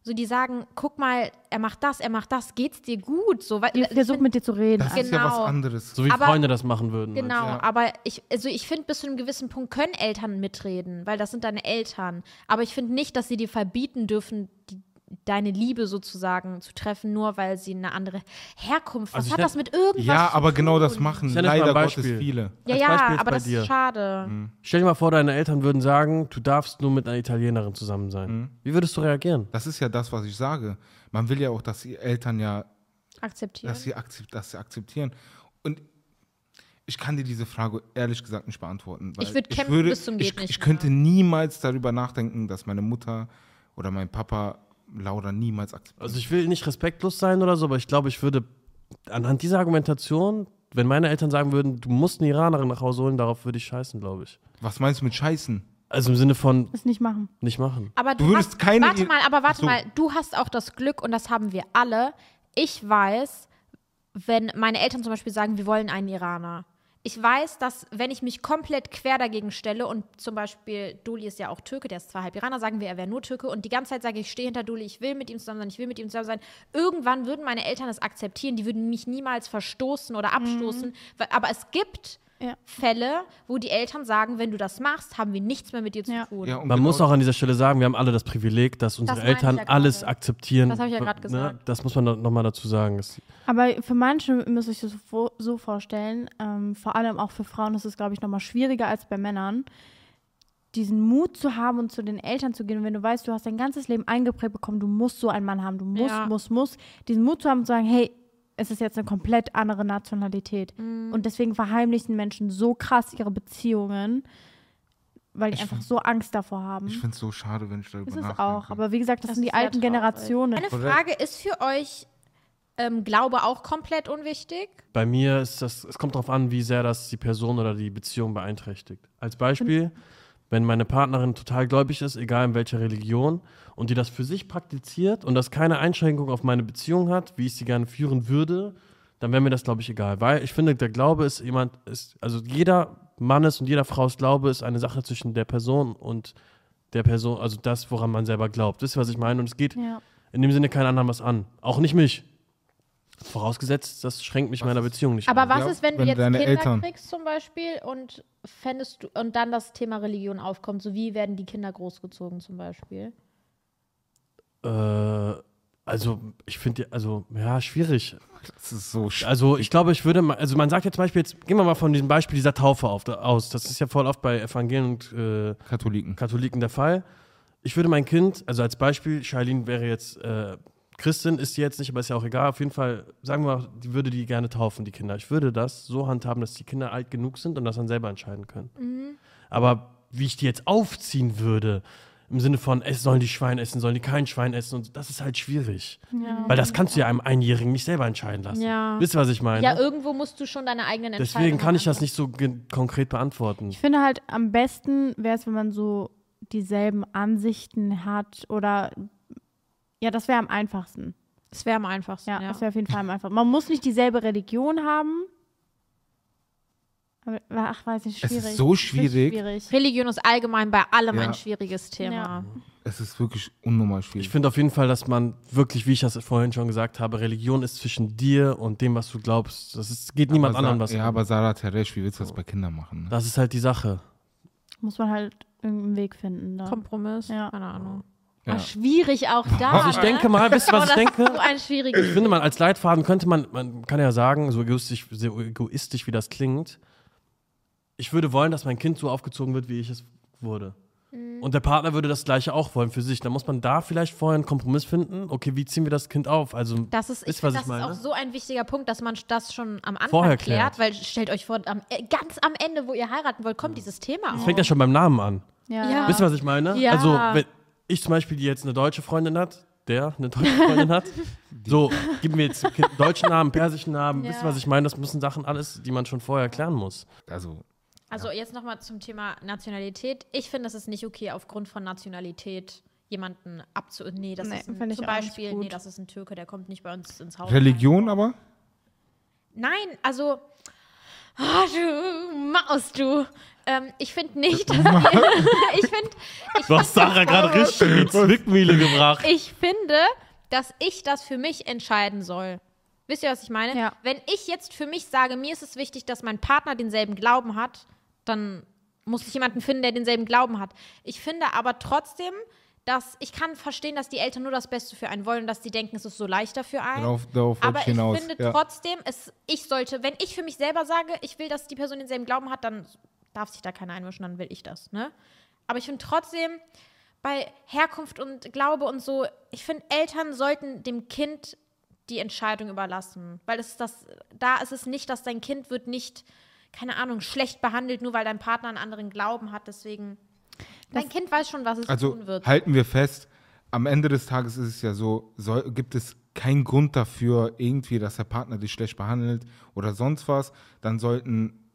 so die sagen, guck mal, er macht das, er macht das, geht's dir gut? So, weil, ich mit dir zu reden. Das ist ja was Genau. anderes. so wie Aber- Freunde das machen würden. Genau, Ja. aber ich, also ich finde, bis zu einem gewissen Punkt können Eltern mitreden, weil das sind deine Eltern. Aber ich finde nicht, dass sie dir verbieten dürfen, die, deine Liebe sozusagen zu treffen, nur weil sie eine andere Herkunft. Was Also ich hat das mit irgendwas Ja, zu aber genau das machen Ich leider Gottes viele. Ja, Als ja, aber das dir. ist schade. Stell dir mal vor, deine Eltern würden sagen, du darfst nur mit einer Italienerin zusammen sein. Mhm. Wie würdest du reagieren? Das ist ja das, was ich sage. Man will ja auch, dass die Eltern ja, Akzeptieren. dass sie, akzept, dass sie akzeptieren. Und ich kann dir diese Frage ehrlich gesagt nicht beantworten. weil Ich würd kämpfen würde, bis zum ich, geht nicht Ich mehr. könnte niemals darüber nachdenken, dass meine Mutter oder mein Papa Laura niemals akzeptieren. Also ich will nicht respektlos sein oder so, aber ich glaube, ich würde anhand dieser Argumentation, wenn meine Eltern sagen würden, du musst eine Iranerin nach Hause holen, darauf würde ich scheißen, glaube ich. Was meinst du mit Scheißen? Also im Sinne von Das nicht machen. nicht machen. Aber Du du, würdest hast, keine Warte mal, aber warte so. mal, du hast auch das Glück und das haben wir alle. Ich weiß, wenn meine Eltern zum Beispiel sagen, wir wollen einen Iraner. Ich weiß, dass wenn ich mich komplett quer dagegen stelle und zum Beispiel Duli ist ja auch Türke, der ist zwar halb Iraner, sagen wir, er wäre nur Türke und die ganze Zeit sage ich, ich stehe hinter Duli, ich will mit ihm zusammen sein, ich will mit ihm zusammen sein. Irgendwann würden meine Eltern das akzeptieren, die würden mich niemals verstoßen oder abstoßen. Weil- Aber es gibt Ja. Fälle, wo die Eltern sagen, wenn du das machst, haben wir nichts mehr mit dir zu Ja. tun. Ja, und Man genau- muss auch an dieser Stelle sagen, wir haben alle das Privileg, dass unsere ich Eltern ja alles akzeptieren. Das habe ich ja gerade Ne? gesagt. Das muss man nochmal dazu sagen. Das, Aber für manche müsst ihr euch das so, so vorstellen, ähm, vor allem auch für Frauen ist es, glaube ich, nochmal schwieriger als bei Männern, diesen Mut zu haben und zu den Eltern zu gehen. Und wenn du weißt, du hast dein ganzes Leben eingeprägt bekommen, du musst so einen Mann haben, du musst, Ja. musst, musst, diesen Mut zu haben und zu sagen, hey, es ist jetzt eine komplett andere Nationalität. Mhm. Und deswegen verheimlichen Menschen so krass ihre Beziehungen, weil die Ich einfach find- so Angst davor haben. Ich finde es so schade, wenn ich darüber Ist es nachdenke. auch. Aber wie gesagt, das, Das sind die ist alten traurig. Generationen. Eine. Frage, ist für euch ähm, Glaube auch komplett unwichtig? bei mir ist das, es kommt darauf an, wie sehr das die Person oder die Beziehung beeinträchtigt. Als Beispiel, wenn meine Partnerin total gläubig ist, egal in welcher Religion, und die das für sich praktiziert und das keine Einschränkung auf meine Beziehung hat, wie ich sie gerne führen würde, dann wäre mir das, glaube ich, egal. Weil ich finde, der Glaube ist jemand, ist, also jeder Mannes und jeder Frau's Glaube ist eine Sache zwischen der Person und der Person, also das, woran man selber glaubt. Wisst ihr, was ich meine? Und es geht Ja. in dem Sinne keinen anderen was an. Auch nicht mich. Vorausgesetzt, das schränkt mich Was meiner Beziehung nicht Aber ein. was Ja, ist, wenn, wenn du jetzt deine Kinder Eltern- kriegst zum Beispiel und fändest du und dann das Thema Religion aufkommt? So wie werden die Kinder großgezogen zum Beispiel? Äh, also, ich finde, also, ja, schwierig. Das ist so sch Also, ich glaube, ich würde mal, also, man sagt ja zum Beispiel, jetzt gehen wir mal von diesem Beispiel dieser Taufe auf, aus. Das ist ja voll oft bei Evangelien und äh, Katholiken. Katholiken der Fall. Ich würde mein Kind, also als Beispiel, Charlene wäre jetzt äh, Christin, ist sie jetzt nicht, aber ist ja auch egal. Auf jeden Fall, sagen wir mal, die würde die gerne taufen, die Kinder. Ich würde das so handhaben, dass die Kinder alt genug sind und das dann selber entscheiden können. Aber wie ich die jetzt aufziehen würde, im Sinne von, es sollen die Schwein essen, sollen die kein Schwein essen, und das ist halt schwierig. Ja. Weil das kannst du ja einem Einjährigen nicht selber entscheiden lassen. Ja. Wisst ihr, was ich meine? Ja, irgendwo musst du schon deine eigenen Entscheidungen Deswegen kann ich das nicht so konkret beantworten. Ich finde halt am besten wäre es, wenn man so dieselben Ansichten hat oder ja, das wäre am einfachsten. Es wäre am einfachsten. Ja, Ja, das wäre auf jeden Fall am einfachsten. Man muss nicht dieselbe Religion haben. Aber, ach, weiß ich, Es schwierig. ist so Es schwierig. schwierig. Religion ist allgemein bei allem Ja. ein schwieriges Thema. Ja. Es ist wirklich unnormal schwierig. Ich finde auf jeden Fall, dass man wirklich, wie ich das vorhin schon gesagt habe, Religion ist zwischen dir und dem, was du glaubst. Das ist, geht niemand aber Sa- anderen was Ja, an. aber Sarah Teresh, wie willst du das bei Kindern machen? Ne? Das ist halt die Sache. Muss man halt irgendeinen Weg finden. Da. Kompromiss? Ja. Keine Ahnung. Ja. Schwierig auch da. Also ich ne? denke mal, wisst ihr, was Oh, ich das denke? ist so ein schwieriges Ich finde, man als Leitfaden könnte man, man kann ja sagen, so egoistisch, so egoistisch wie das klingt, ich würde wollen, dass mein Kind so aufgezogen wird, wie ich es wurde. Mhm. Und der Partner würde das Gleiche auch wollen für sich. Da muss man da vielleicht vorher einen Kompromiss finden. Okay, wie ziehen wir das Kind auf? Also, Das ist, ihr, was find, ich das ist meine? auch so ein wichtiger Punkt, dass man das schon am Anfang Vorher klärt, klärt. weil stellt euch vor, am, äh, ganz am Ende, wo ihr heiraten wollt, kommt dieses Thema das auf. fängt ja schon beim Namen an. Ja. Ja. Wisst ihr, was ich meine? Ja. Also, wenn ich zum Beispiel, die jetzt eine deutsche Freundin hat, der eine deutsche Freundin hat, so, gib mir jetzt einen deutschen Namen, persischen Namen. Wisst ihr, Ja. was ich meine? Das müssen Sachen alles, die man schon vorher klären muss. Also, Also jetzt nochmal zum Thema Nationalität. Ich finde, es ist nicht okay, aufgrund von Nationalität jemanden abzu... Nee, das Nee, ist ein, zum Beispiel, nee, das ist ein Türke, der kommt nicht bei uns ins Haus. Religion aber? Nein, also... Ah, du Maus, du. Ähm, ich finde nicht, dass wir, ich finde, Du hast Sarah gerade richtig in die Zwickmühle gebracht. ich finde, dass ich das für mich entscheiden soll. Wisst ihr, was ich meine? Ja. Wenn ich jetzt für mich sage, mir ist es wichtig, dass mein Partner denselben Glauben hat, dann muss ich jemanden finden, der denselben Glauben hat. Ich finde aber trotzdem, dass ich kann verstehen, dass die Eltern nur das Beste für einen wollen und dass sie denken, es ist so leichter für einen. Darauf, darauf Aber ich ich hinaus. finde ja. trotzdem, es, ich sollte, wenn ich für mich selber sage, ich will, dass die Person denselben Glauben hat, dann darf sich da keiner einmischen, dann will ich das. Ne? Aber ich finde trotzdem, bei Herkunft und Glaube und so, ich finde, Eltern sollten dem Kind die Entscheidung überlassen. Weil es ist das, da ist es nicht, dass dein Kind wird nicht, keine Ahnung, schlecht behandelt, nur weil dein Partner einen anderen Glauben hat. Deswegen, dein Kind weiß schon, was es Also tun wird. halten wir fest, am Ende des Tages ist es ja so, soll, gibt es keinen Grund dafür, irgendwie, dass der Partner dich schlecht behandelt oder sonst was, dann sollten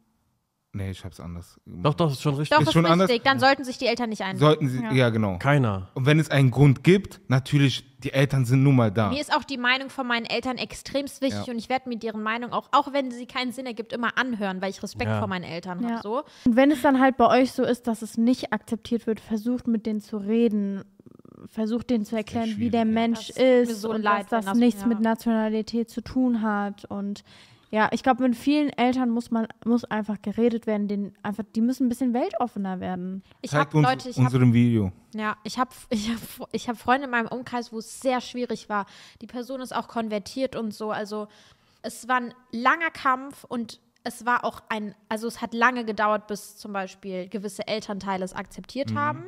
Nee, ich hab's anders. Doch, doch, ist schon richtig. Doch, Ist ist, schon richtig. anders. Dann sollten sich die Eltern nicht ein. Sollten sie, Ja. ja, genau. Keiner. Und wenn es einen Grund gibt, natürlich, die Eltern sind nun mal da. Mir ist auch die Meinung von meinen Eltern extremst wichtig Ja. und ich werde mir deren Meinung auch, auch wenn sie keinen Sinn ergibt, immer anhören, weil ich Respekt Ja. vor meinen Eltern Ja. habe. So. Und wenn es dann halt bei euch so ist, dass es nicht akzeptiert wird, versucht mit denen zu reden, versucht denen zu erklären, wie der. Mensch ist so und leid, dass das nichts ja. mit Nationalität zu tun hat und ja, ich glaube, mit vielen Eltern muss man muss einfach geredet werden, denen einfach, die müssen ein bisschen weltoffener werden. Ich Zeigt habe uns Leute, ich unserem Video. Ja, ich habe ich hab, ich hab Freunde in meinem Umkreis, wo es sehr schwierig war. Die Person ist auch konvertiert und so. Also es war ein langer Kampf und es war auch ein, also es hat lange gedauert, bis zum Beispiel gewisse Elternteile es akzeptiert haben.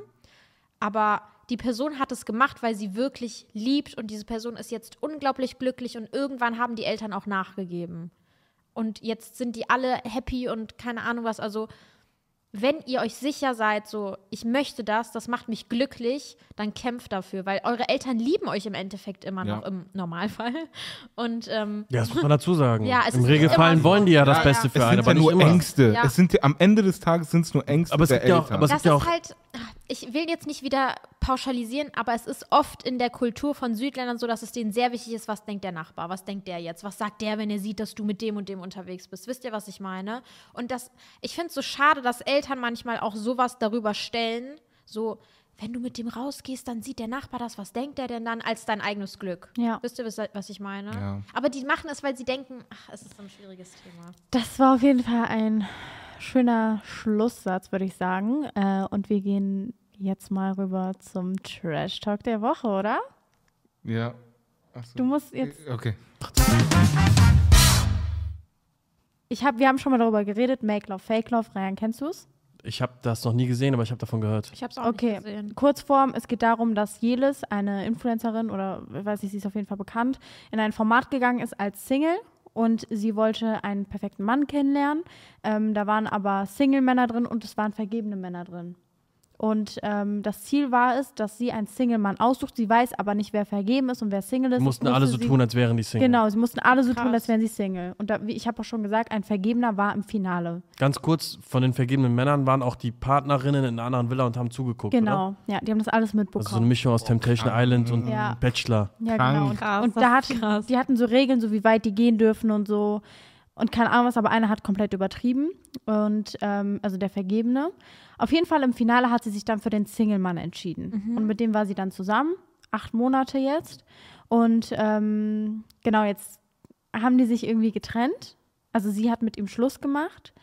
Aber die Person hat es gemacht, weil sie wirklich liebt und diese Person ist jetzt unglaublich glücklich und irgendwann haben die Eltern auch nachgegeben. Und jetzt sind die alle happy und keine Ahnung was. Also wenn ihr euch sicher seid, so, ich möchte das, das macht mich glücklich, dann kämpft dafür, weil eure Eltern lieben euch im Endeffekt immer Ja. noch im Normalfall. Und ähm, Ja, das muss man dazu sagen. Ja, es Im Regelfall wollen die ja das Ja, Beste ja. für Es einen, sind aber nur immer. Ängste. Ja. Es sind ja, am Ende des Tages sind es nur Ängste Aber es der gibt ja auch- Eltern. aber es das ja ist auch- halt, ich will jetzt nicht wieder pauschalisieren, aber es ist oft in der Kultur von Südländern so, dass es denen sehr wichtig ist, was denkt der Nachbar, was denkt der jetzt, was sagt der, wenn er sieht, dass du mit dem und dem unterwegs bist. Wisst ihr, was ich meine? Und das, ich finde es so schade, dass Eltern manchmal auch sowas darüber stellen, so, wenn du mit dem rausgehst, dann sieht der Nachbar das, was denkt der denn dann, als dein eigenes Glück. Ja. Wisst ihr, was, ich meine? Ja. Aber die machen es, weil sie denken, ach, es ist so ein schwieriges Thema. Das war auf jeden Fall ein schöner Schlusssatz, würde ich sagen. Äh, und wir gehen jetzt mal rüber zum Trash Talk der Woche, oder? ja. Ach so. Du musst jetzt. Okay. Ich hab, wir haben schon mal darüber geredet. Make Love, Fake Love. Ryan, kennst du es? Ich habe das noch nie gesehen, aber ich habe davon gehört. Ich habe es auch Okay. nicht gesehen. Kurzform, es geht darum, dass Jelis, eine Influencerin oder weiß ich, sie ist auf jeden Fall bekannt, in ein Format gegangen ist als Single und sie wollte einen perfekten Mann kennenlernen. Ähm, da waren aber Single-Männer drin und es waren vergebene Männer drin. Und ähm, das Ziel war es, dass sie einen Single-Mann aussucht. Sie weiß aber nicht, wer vergeben ist und wer Single ist. Die mussten Musste alle so sie- tun, als wären die Single. Genau, sie mussten alle so tun, Krass. als wären sie Single. Und da, wie ich habe auch schon gesagt, ein Vergebener war im Finale. Ganz kurz, von den vergebenen Männern waren auch die Partnerinnen in einer anderen Villa und haben zugeguckt, oder? Genau, ja, die haben das alles Also so eine mitbekommen. Mischung aus Temptation krank. Island und Ja. Bachelor. Ja, Krank. genau. Und, Krass, und da hatten, die hatten so Regeln, so wie weit die gehen dürfen und so. Und keine Ahnung was, aber einer hat komplett übertrieben. Und ähm, also der Vergebene. Auf jeden Fall im Finale hat sie sich dann für den Single-Mann entschieden. Und mit dem war sie dann zusammen. Acht Monate jetzt. Und ähm, genau, jetzt haben die sich irgendwie getrennt. Also sie hat mit ihm Schluss gemacht.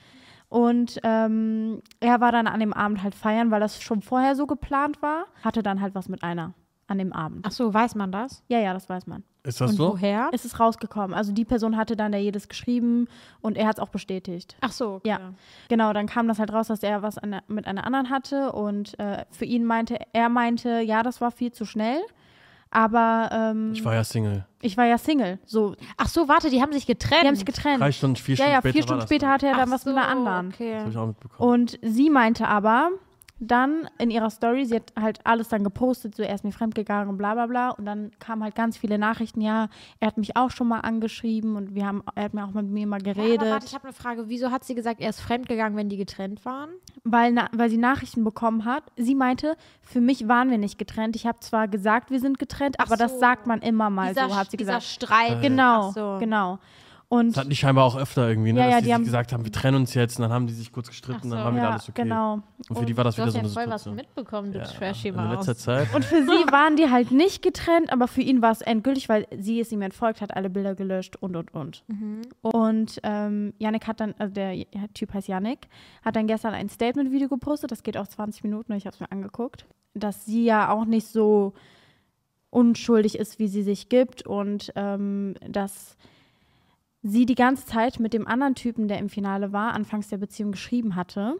Und ähm, er war dann an dem Abend halt feiern, weil das schon vorher so geplant war. Hatte dann halt was mit einer an dem Abend. Ach so, weiß man das? Ja, ja, das weiß man. Ist das Und so? woher? Es ist rausgekommen. Also die Person hatte dann da jedes geschrieben und er hat es auch bestätigt. Ach so, okay. Ja. Genau, dann kam das halt raus, dass er was der, mit einer anderen hatte und äh, für ihn meinte, er meinte, ja, das war viel zu schnell. Aber ähm, Ich war ja Single. ich war ja Single. So, Ach so, warte, die haben sich getrennt. die haben sich getrennt. Drei Stunden, vier ja, Stunden ja, später vier war Stunden das später hatte er dann Ach was mit einer so, anderen. Das Okay. habe ich auch mitbekommen. Und sie meinte aber dann in ihrer Story, sie hat halt alles dann gepostet, so er ist mir fremdgegangen und bla bla bla. Und dann kamen halt ganz viele Nachrichten, ja, er hat mich auch schon mal angeschrieben und wir haben, er hat mir auch mit mir mal Ja, geredet. aber warte, ich habe eine Frage. Wieso hat sie gesagt, er ist fremdgegangen, wenn die getrennt waren? weil, na, weil sie Nachrichten bekommen hat. Sie meinte, für mich waren wir nicht getrennt. Ich habe zwar gesagt, wir sind getrennt, Ach aber das so. sagt man immer mal dieser, so, hat sie dieser gesagt. Streit. Genau, Ach so. genau. Und Das hatten die scheinbar auch öfter irgendwie, ne? Ja, dass ja, die, haben- gesagt haben, wir trennen uns jetzt und dann haben die sich kurz gestritten Ach und dann so. war wieder ja, alles okay. genau. Und für die war das Du wieder hast so ja eine voll was Situation. mitbekommen, du Trashy in letzter. Zeit. Und für sie waren die halt nicht getrennt, aber für ihn war es endgültig, weil sie es ihm entfolgt hat, alle Bilder gelöscht und und und. Mhm. Und ähm, Yannick hat dann, also der Typ heißt Yannick, hat dann gestern ein Statement-Video gepostet, das geht auch 20 Minuten, ich habe es mir angeguckt, dass sie ja auch nicht so unschuldig ist, wie sie sich gibt und ähm, dass sie die ganze Zeit mit dem anderen Typen, der im Finale war, anfangs der Beziehung geschrieben hatte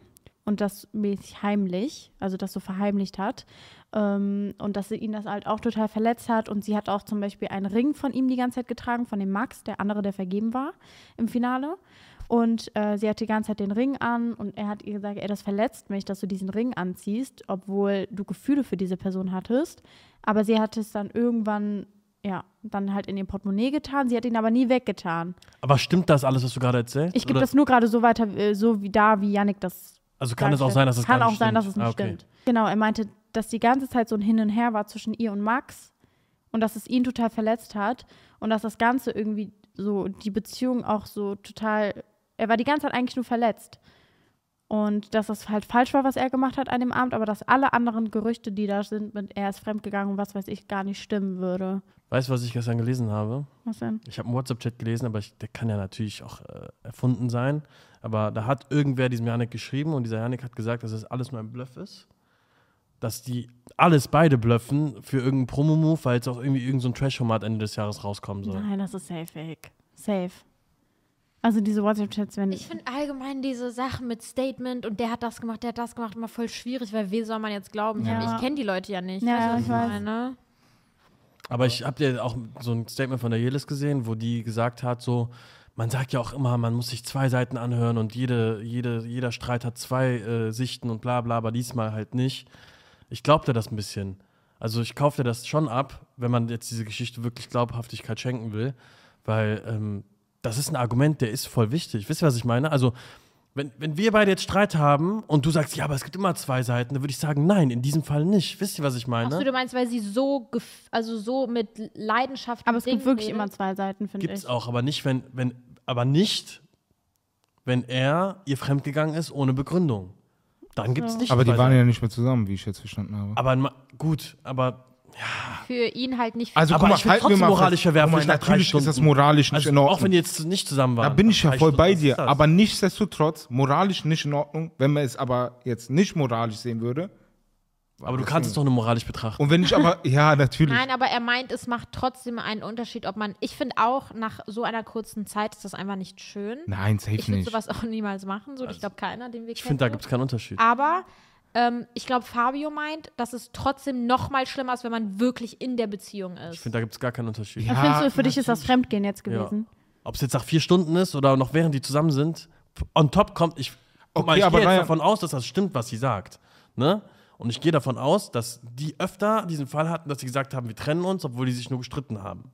und das mäßig heimlich, also das so verheimlicht hat ähm, und dass sie ihn das halt auch total verletzt hat und sie hat auch zum Beispiel einen Ring von ihm die ganze Zeit getragen, von dem Max, der andere, der vergeben war im Finale. Und äh, sie hat die ganze Zeit den Ring an und er hat ihr gesagt, ey, das verletzt mich, dass du diesen Ring anziehst, obwohl du Gefühle für diese Person hattest, aber sie hat es dann irgendwann ja, dann halt in ihr Portemonnaie getan. Sie hat ihn aber nie weggetan. Aber stimmt das alles, was du gerade erzählst? Ich gebe das nur gerade so weiter, äh, so wie da, wie Yannick das Also kann es auch sein, dass es Kann gar auch nicht sein, stimmt. dass es nicht Ah, okay. stimmt. Genau, er meinte, dass die ganze Zeit so ein Hin und Her war zwischen ihr und Max und dass es ihn total verletzt hat und dass das Ganze irgendwie so, die Beziehung auch so total, er war die ganze Zeit eigentlich nur verletzt. Und dass das halt falsch war, was er gemacht hat an dem Abend, aber dass alle anderen Gerüchte, die da sind, mit er ist fremdgegangen und was weiß ich, gar nicht stimmen würde. Weißt du, was ich gestern gelesen habe? Was denn? Ich habe einen WhatsApp-Chat gelesen, aber ich, der kann ja natürlich auch äh, erfunden sein. Aber da hat irgendwer diesem Janik geschrieben und dieser Janik hat gesagt, dass das alles nur ein Bluff ist. Dass die alles beide bluffen für irgendeinen Promo-Move, weil jetzt auch irgendwie irgendein so ein Trash-Format Ende des Jahres rauskommen soll. Nein, das ist safe fake. Safe. Also diese WhatsApp-Chats, wenn Ich finde allgemein diese Sachen mit Statement und der hat das gemacht, der hat das gemacht, immer voll schwierig, weil wen soll man jetzt glauben? Ich, Ja. ich kenne die Leute ja nicht. Ja, Weißt du, ich weiß. meine? Aber ich habe ja auch so ein Statement von der Jelis gesehen, wo die gesagt hat, so, man sagt ja auch immer, man muss sich zwei Seiten anhören und jede, jede, jeder Streit hat zwei äh, Sichten und bla bla, aber diesmal halt nicht. Ich glaubte das ein bisschen. Also ich kaufte das schon ab, wenn man jetzt diese Geschichte wirklich Glaubhaftigkeit schenken will, weil ähm, das ist ein Argument, der ist voll wichtig. Wisst ihr, was ich meine? Also wenn, wenn wir beide jetzt Streit haben und du sagst, ja, aber es gibt immer zwei Seiten, dann würde ich sagen, nein, in diesem Fall nicht. Wisst ihr, was ich meine? Achso, du meinst, weil sie so, gef- also so mit Leidenschaft. aber es gibt Dingen wirklich redet? immer zwei Seiten, finde Gibt es ich. auch, aber nicht, wenn, wenn, aber nicht, wenn er ihr fremdgegangen ist ohne Begründung. Dann gibt es nicht. Aber die waren ja nicht mehr zusammen, wie ich jetzt verstanden habe. Aber gut, aber, Für ihn halt nicht. Also aber guck mal, ich halten wir trotzdem mal moralisch drei Natürlich ist das moralisch nicht also, in Ordnung. auch wenn die jetzt nicht zusammen waren. Da bin ich ja voll Stunden, bei dir. Aber nichtsdestotrotz, moralisch nicht in Ordnung. Wenn man es aber jetzt nicht moralisch sehen würde. aber du kannst es doch nur moralisch betrachten. Und wenn ich aber, ja, natürlich. Nein, aber er meint, es macht trotzdem einen Unterschied, ob man. Ich finde auch, nach so einer kurzen Zeit ist das einfach nicht schön. Nein, safe Ich würde nicht. sowas auch niemals machen. So, ich glaube, keiner, den wir Ich finde, da gibt es keinen Unterschied. Aber ähm, ich glaube, Fabio meint, dass es trotzdem noch mal schlimmer ist, wenn man wirklich in der Beziehung ist. Ich finde, da gibt es gar keinen Unterschied. Ja. Findest du, für dich ist das Fremdgehen jetzt Ja. gewesen? Ob es jetzt nach vier Stunden ist oder noch während die zusammen sind, on top kommt, ich, guck mal, Okay, ich aber gehe jetzt Ryan- davon aus, dass das stimmt, was sie sagt. Ne? Und ich gehe davon aus, dass die öfter diesen Fall hatten, dass sie gesagt haben, wir trennen uns, obwohl die sich nur gestritten haben.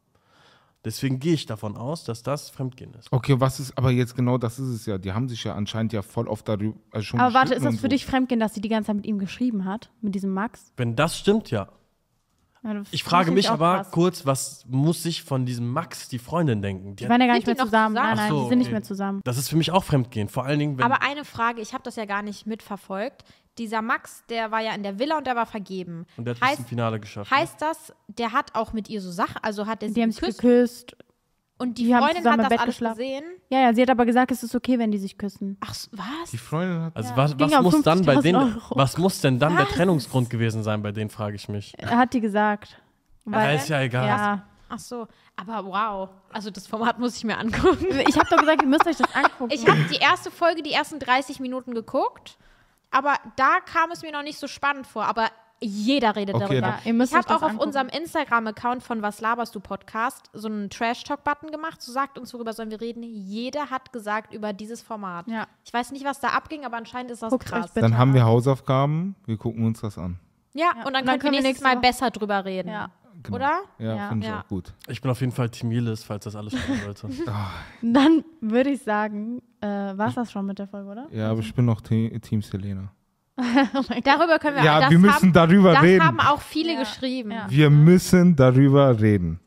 Deswegen gehe ich davon aus, dass das Fremdgehen ist. Okay, was ist, aber jetzt genau das ist es ja. Die haben sich ja anscheinend ja voll oft darüber also schon Aber warte, ist das für so. dich Fremdgehen, dass sie die ganze Zeit mit ihm geschrieben hat? Mit diesem Max? Wenn das stimmt, ja. Ja, Ich frage mich aber krass. kurz, was muss sich von diesem Max die Freundin denken? Die Die waren ja gar nicht mehr zusammen. zusammen? Nein, nein, so, die sind nicht okay. mehr zusammen. das ist für mich auch Fremdgehen. Vor allen Dingen, wenn. Aber eine Frage, ich habe das ja gar nicht mitverfolgt. Dieser Max, der war ja in der Villa und der war vergeben. und der hat es heißt, im Finale geschafft. ne? heißt das, der hat auch mit ihr so Sachen, also hat er sie Die haben sich geküsst geküsst. Und die, die haben Freundin zusammen hat im das Bett alles geschlafen. gesehen? Ja, ja, sie hat aber gesagt, es ist okay, wenn die sich küssen. Ach, was? Die Freundin hat. Also Ja. was, was muss dann bei 50.000 denen, Euro. was muss denn dann der Was? Trennungsgrund gewesen sein bei denen, frage ich mich. Er hat die gesagt. Ja, ist ja egal. Ja. Ach so, aber wow. Also das Format muss ich mir angucken. Ich habe doch gesagt, ihr müsst euch das angucken. Ich habe die erste Folge, die ersten 30 Minuten geguckt, aber da kam es mir noch nicht so spannend vor. Aber jeder redet Okay, darüber. dann- ja, ihr müsst Ich habe auch auf angucken. unserem Instagram-Account von Was laberst du Podcast so einen Trash-Talk-Button gemacht. So sagt uns, worüber sollen wir reden. Jeder hat gesagt über dieses Format. Ja. Ich weiß nicht, was da abging, aber anscheinend ist das Guckt krass. Dann haben wir. Hausaufgaben. Wir gucken uns das an. Ja, und dann, können wir nächstes Mal besser drüber reden. Ja. Genau. Oder? Ja, Ja. finde ich Ja. auch gut. Ich bin auf jeden Fall Team Jelis, falls das alles stimmen sollte. Dann würde ich sagen, äh, war es das schon mit der Folge, oder? Ja, aber ich bin noch Te Team Selena. Darüber können wir Ja, das wir müssen haben, darüber Das reden. haben auch viele Ja. geschrieben. Ja. Wir müssen darüber reden.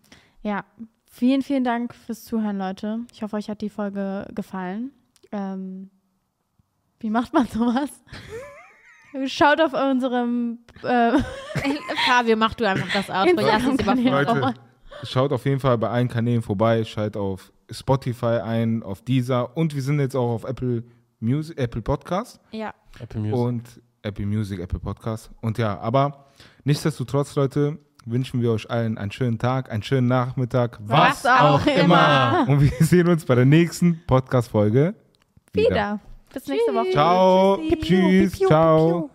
Ja, vielen, vielen Dank fürs Zuhören, Leute. Ich hoffe, euch hat die Folge gefallen. Ähm, wie macht man sowas? Schaut auf unserem äh, Fabio, mach du einfach das überfordern. Leute, schaut auf jeden Fall bei allen Kanälen vorbei. Schaltet auf Spotify ein, auf Deezer und wir sind jetzt auch auf Apple Music, Apple Podcast Ja. Apple Music. und Apple Music, Apple Podcast. Und ja, aber nichtsdestotrotz, Leute, wünschen wir euch allen einen schönen Tag, einen schönen Nachmittag, Was auch immer. Und wir sehen uns bei der nächsten Podcast-Folge wieder. Bis nächste Woche. Ciao. Tschüss. Ciao.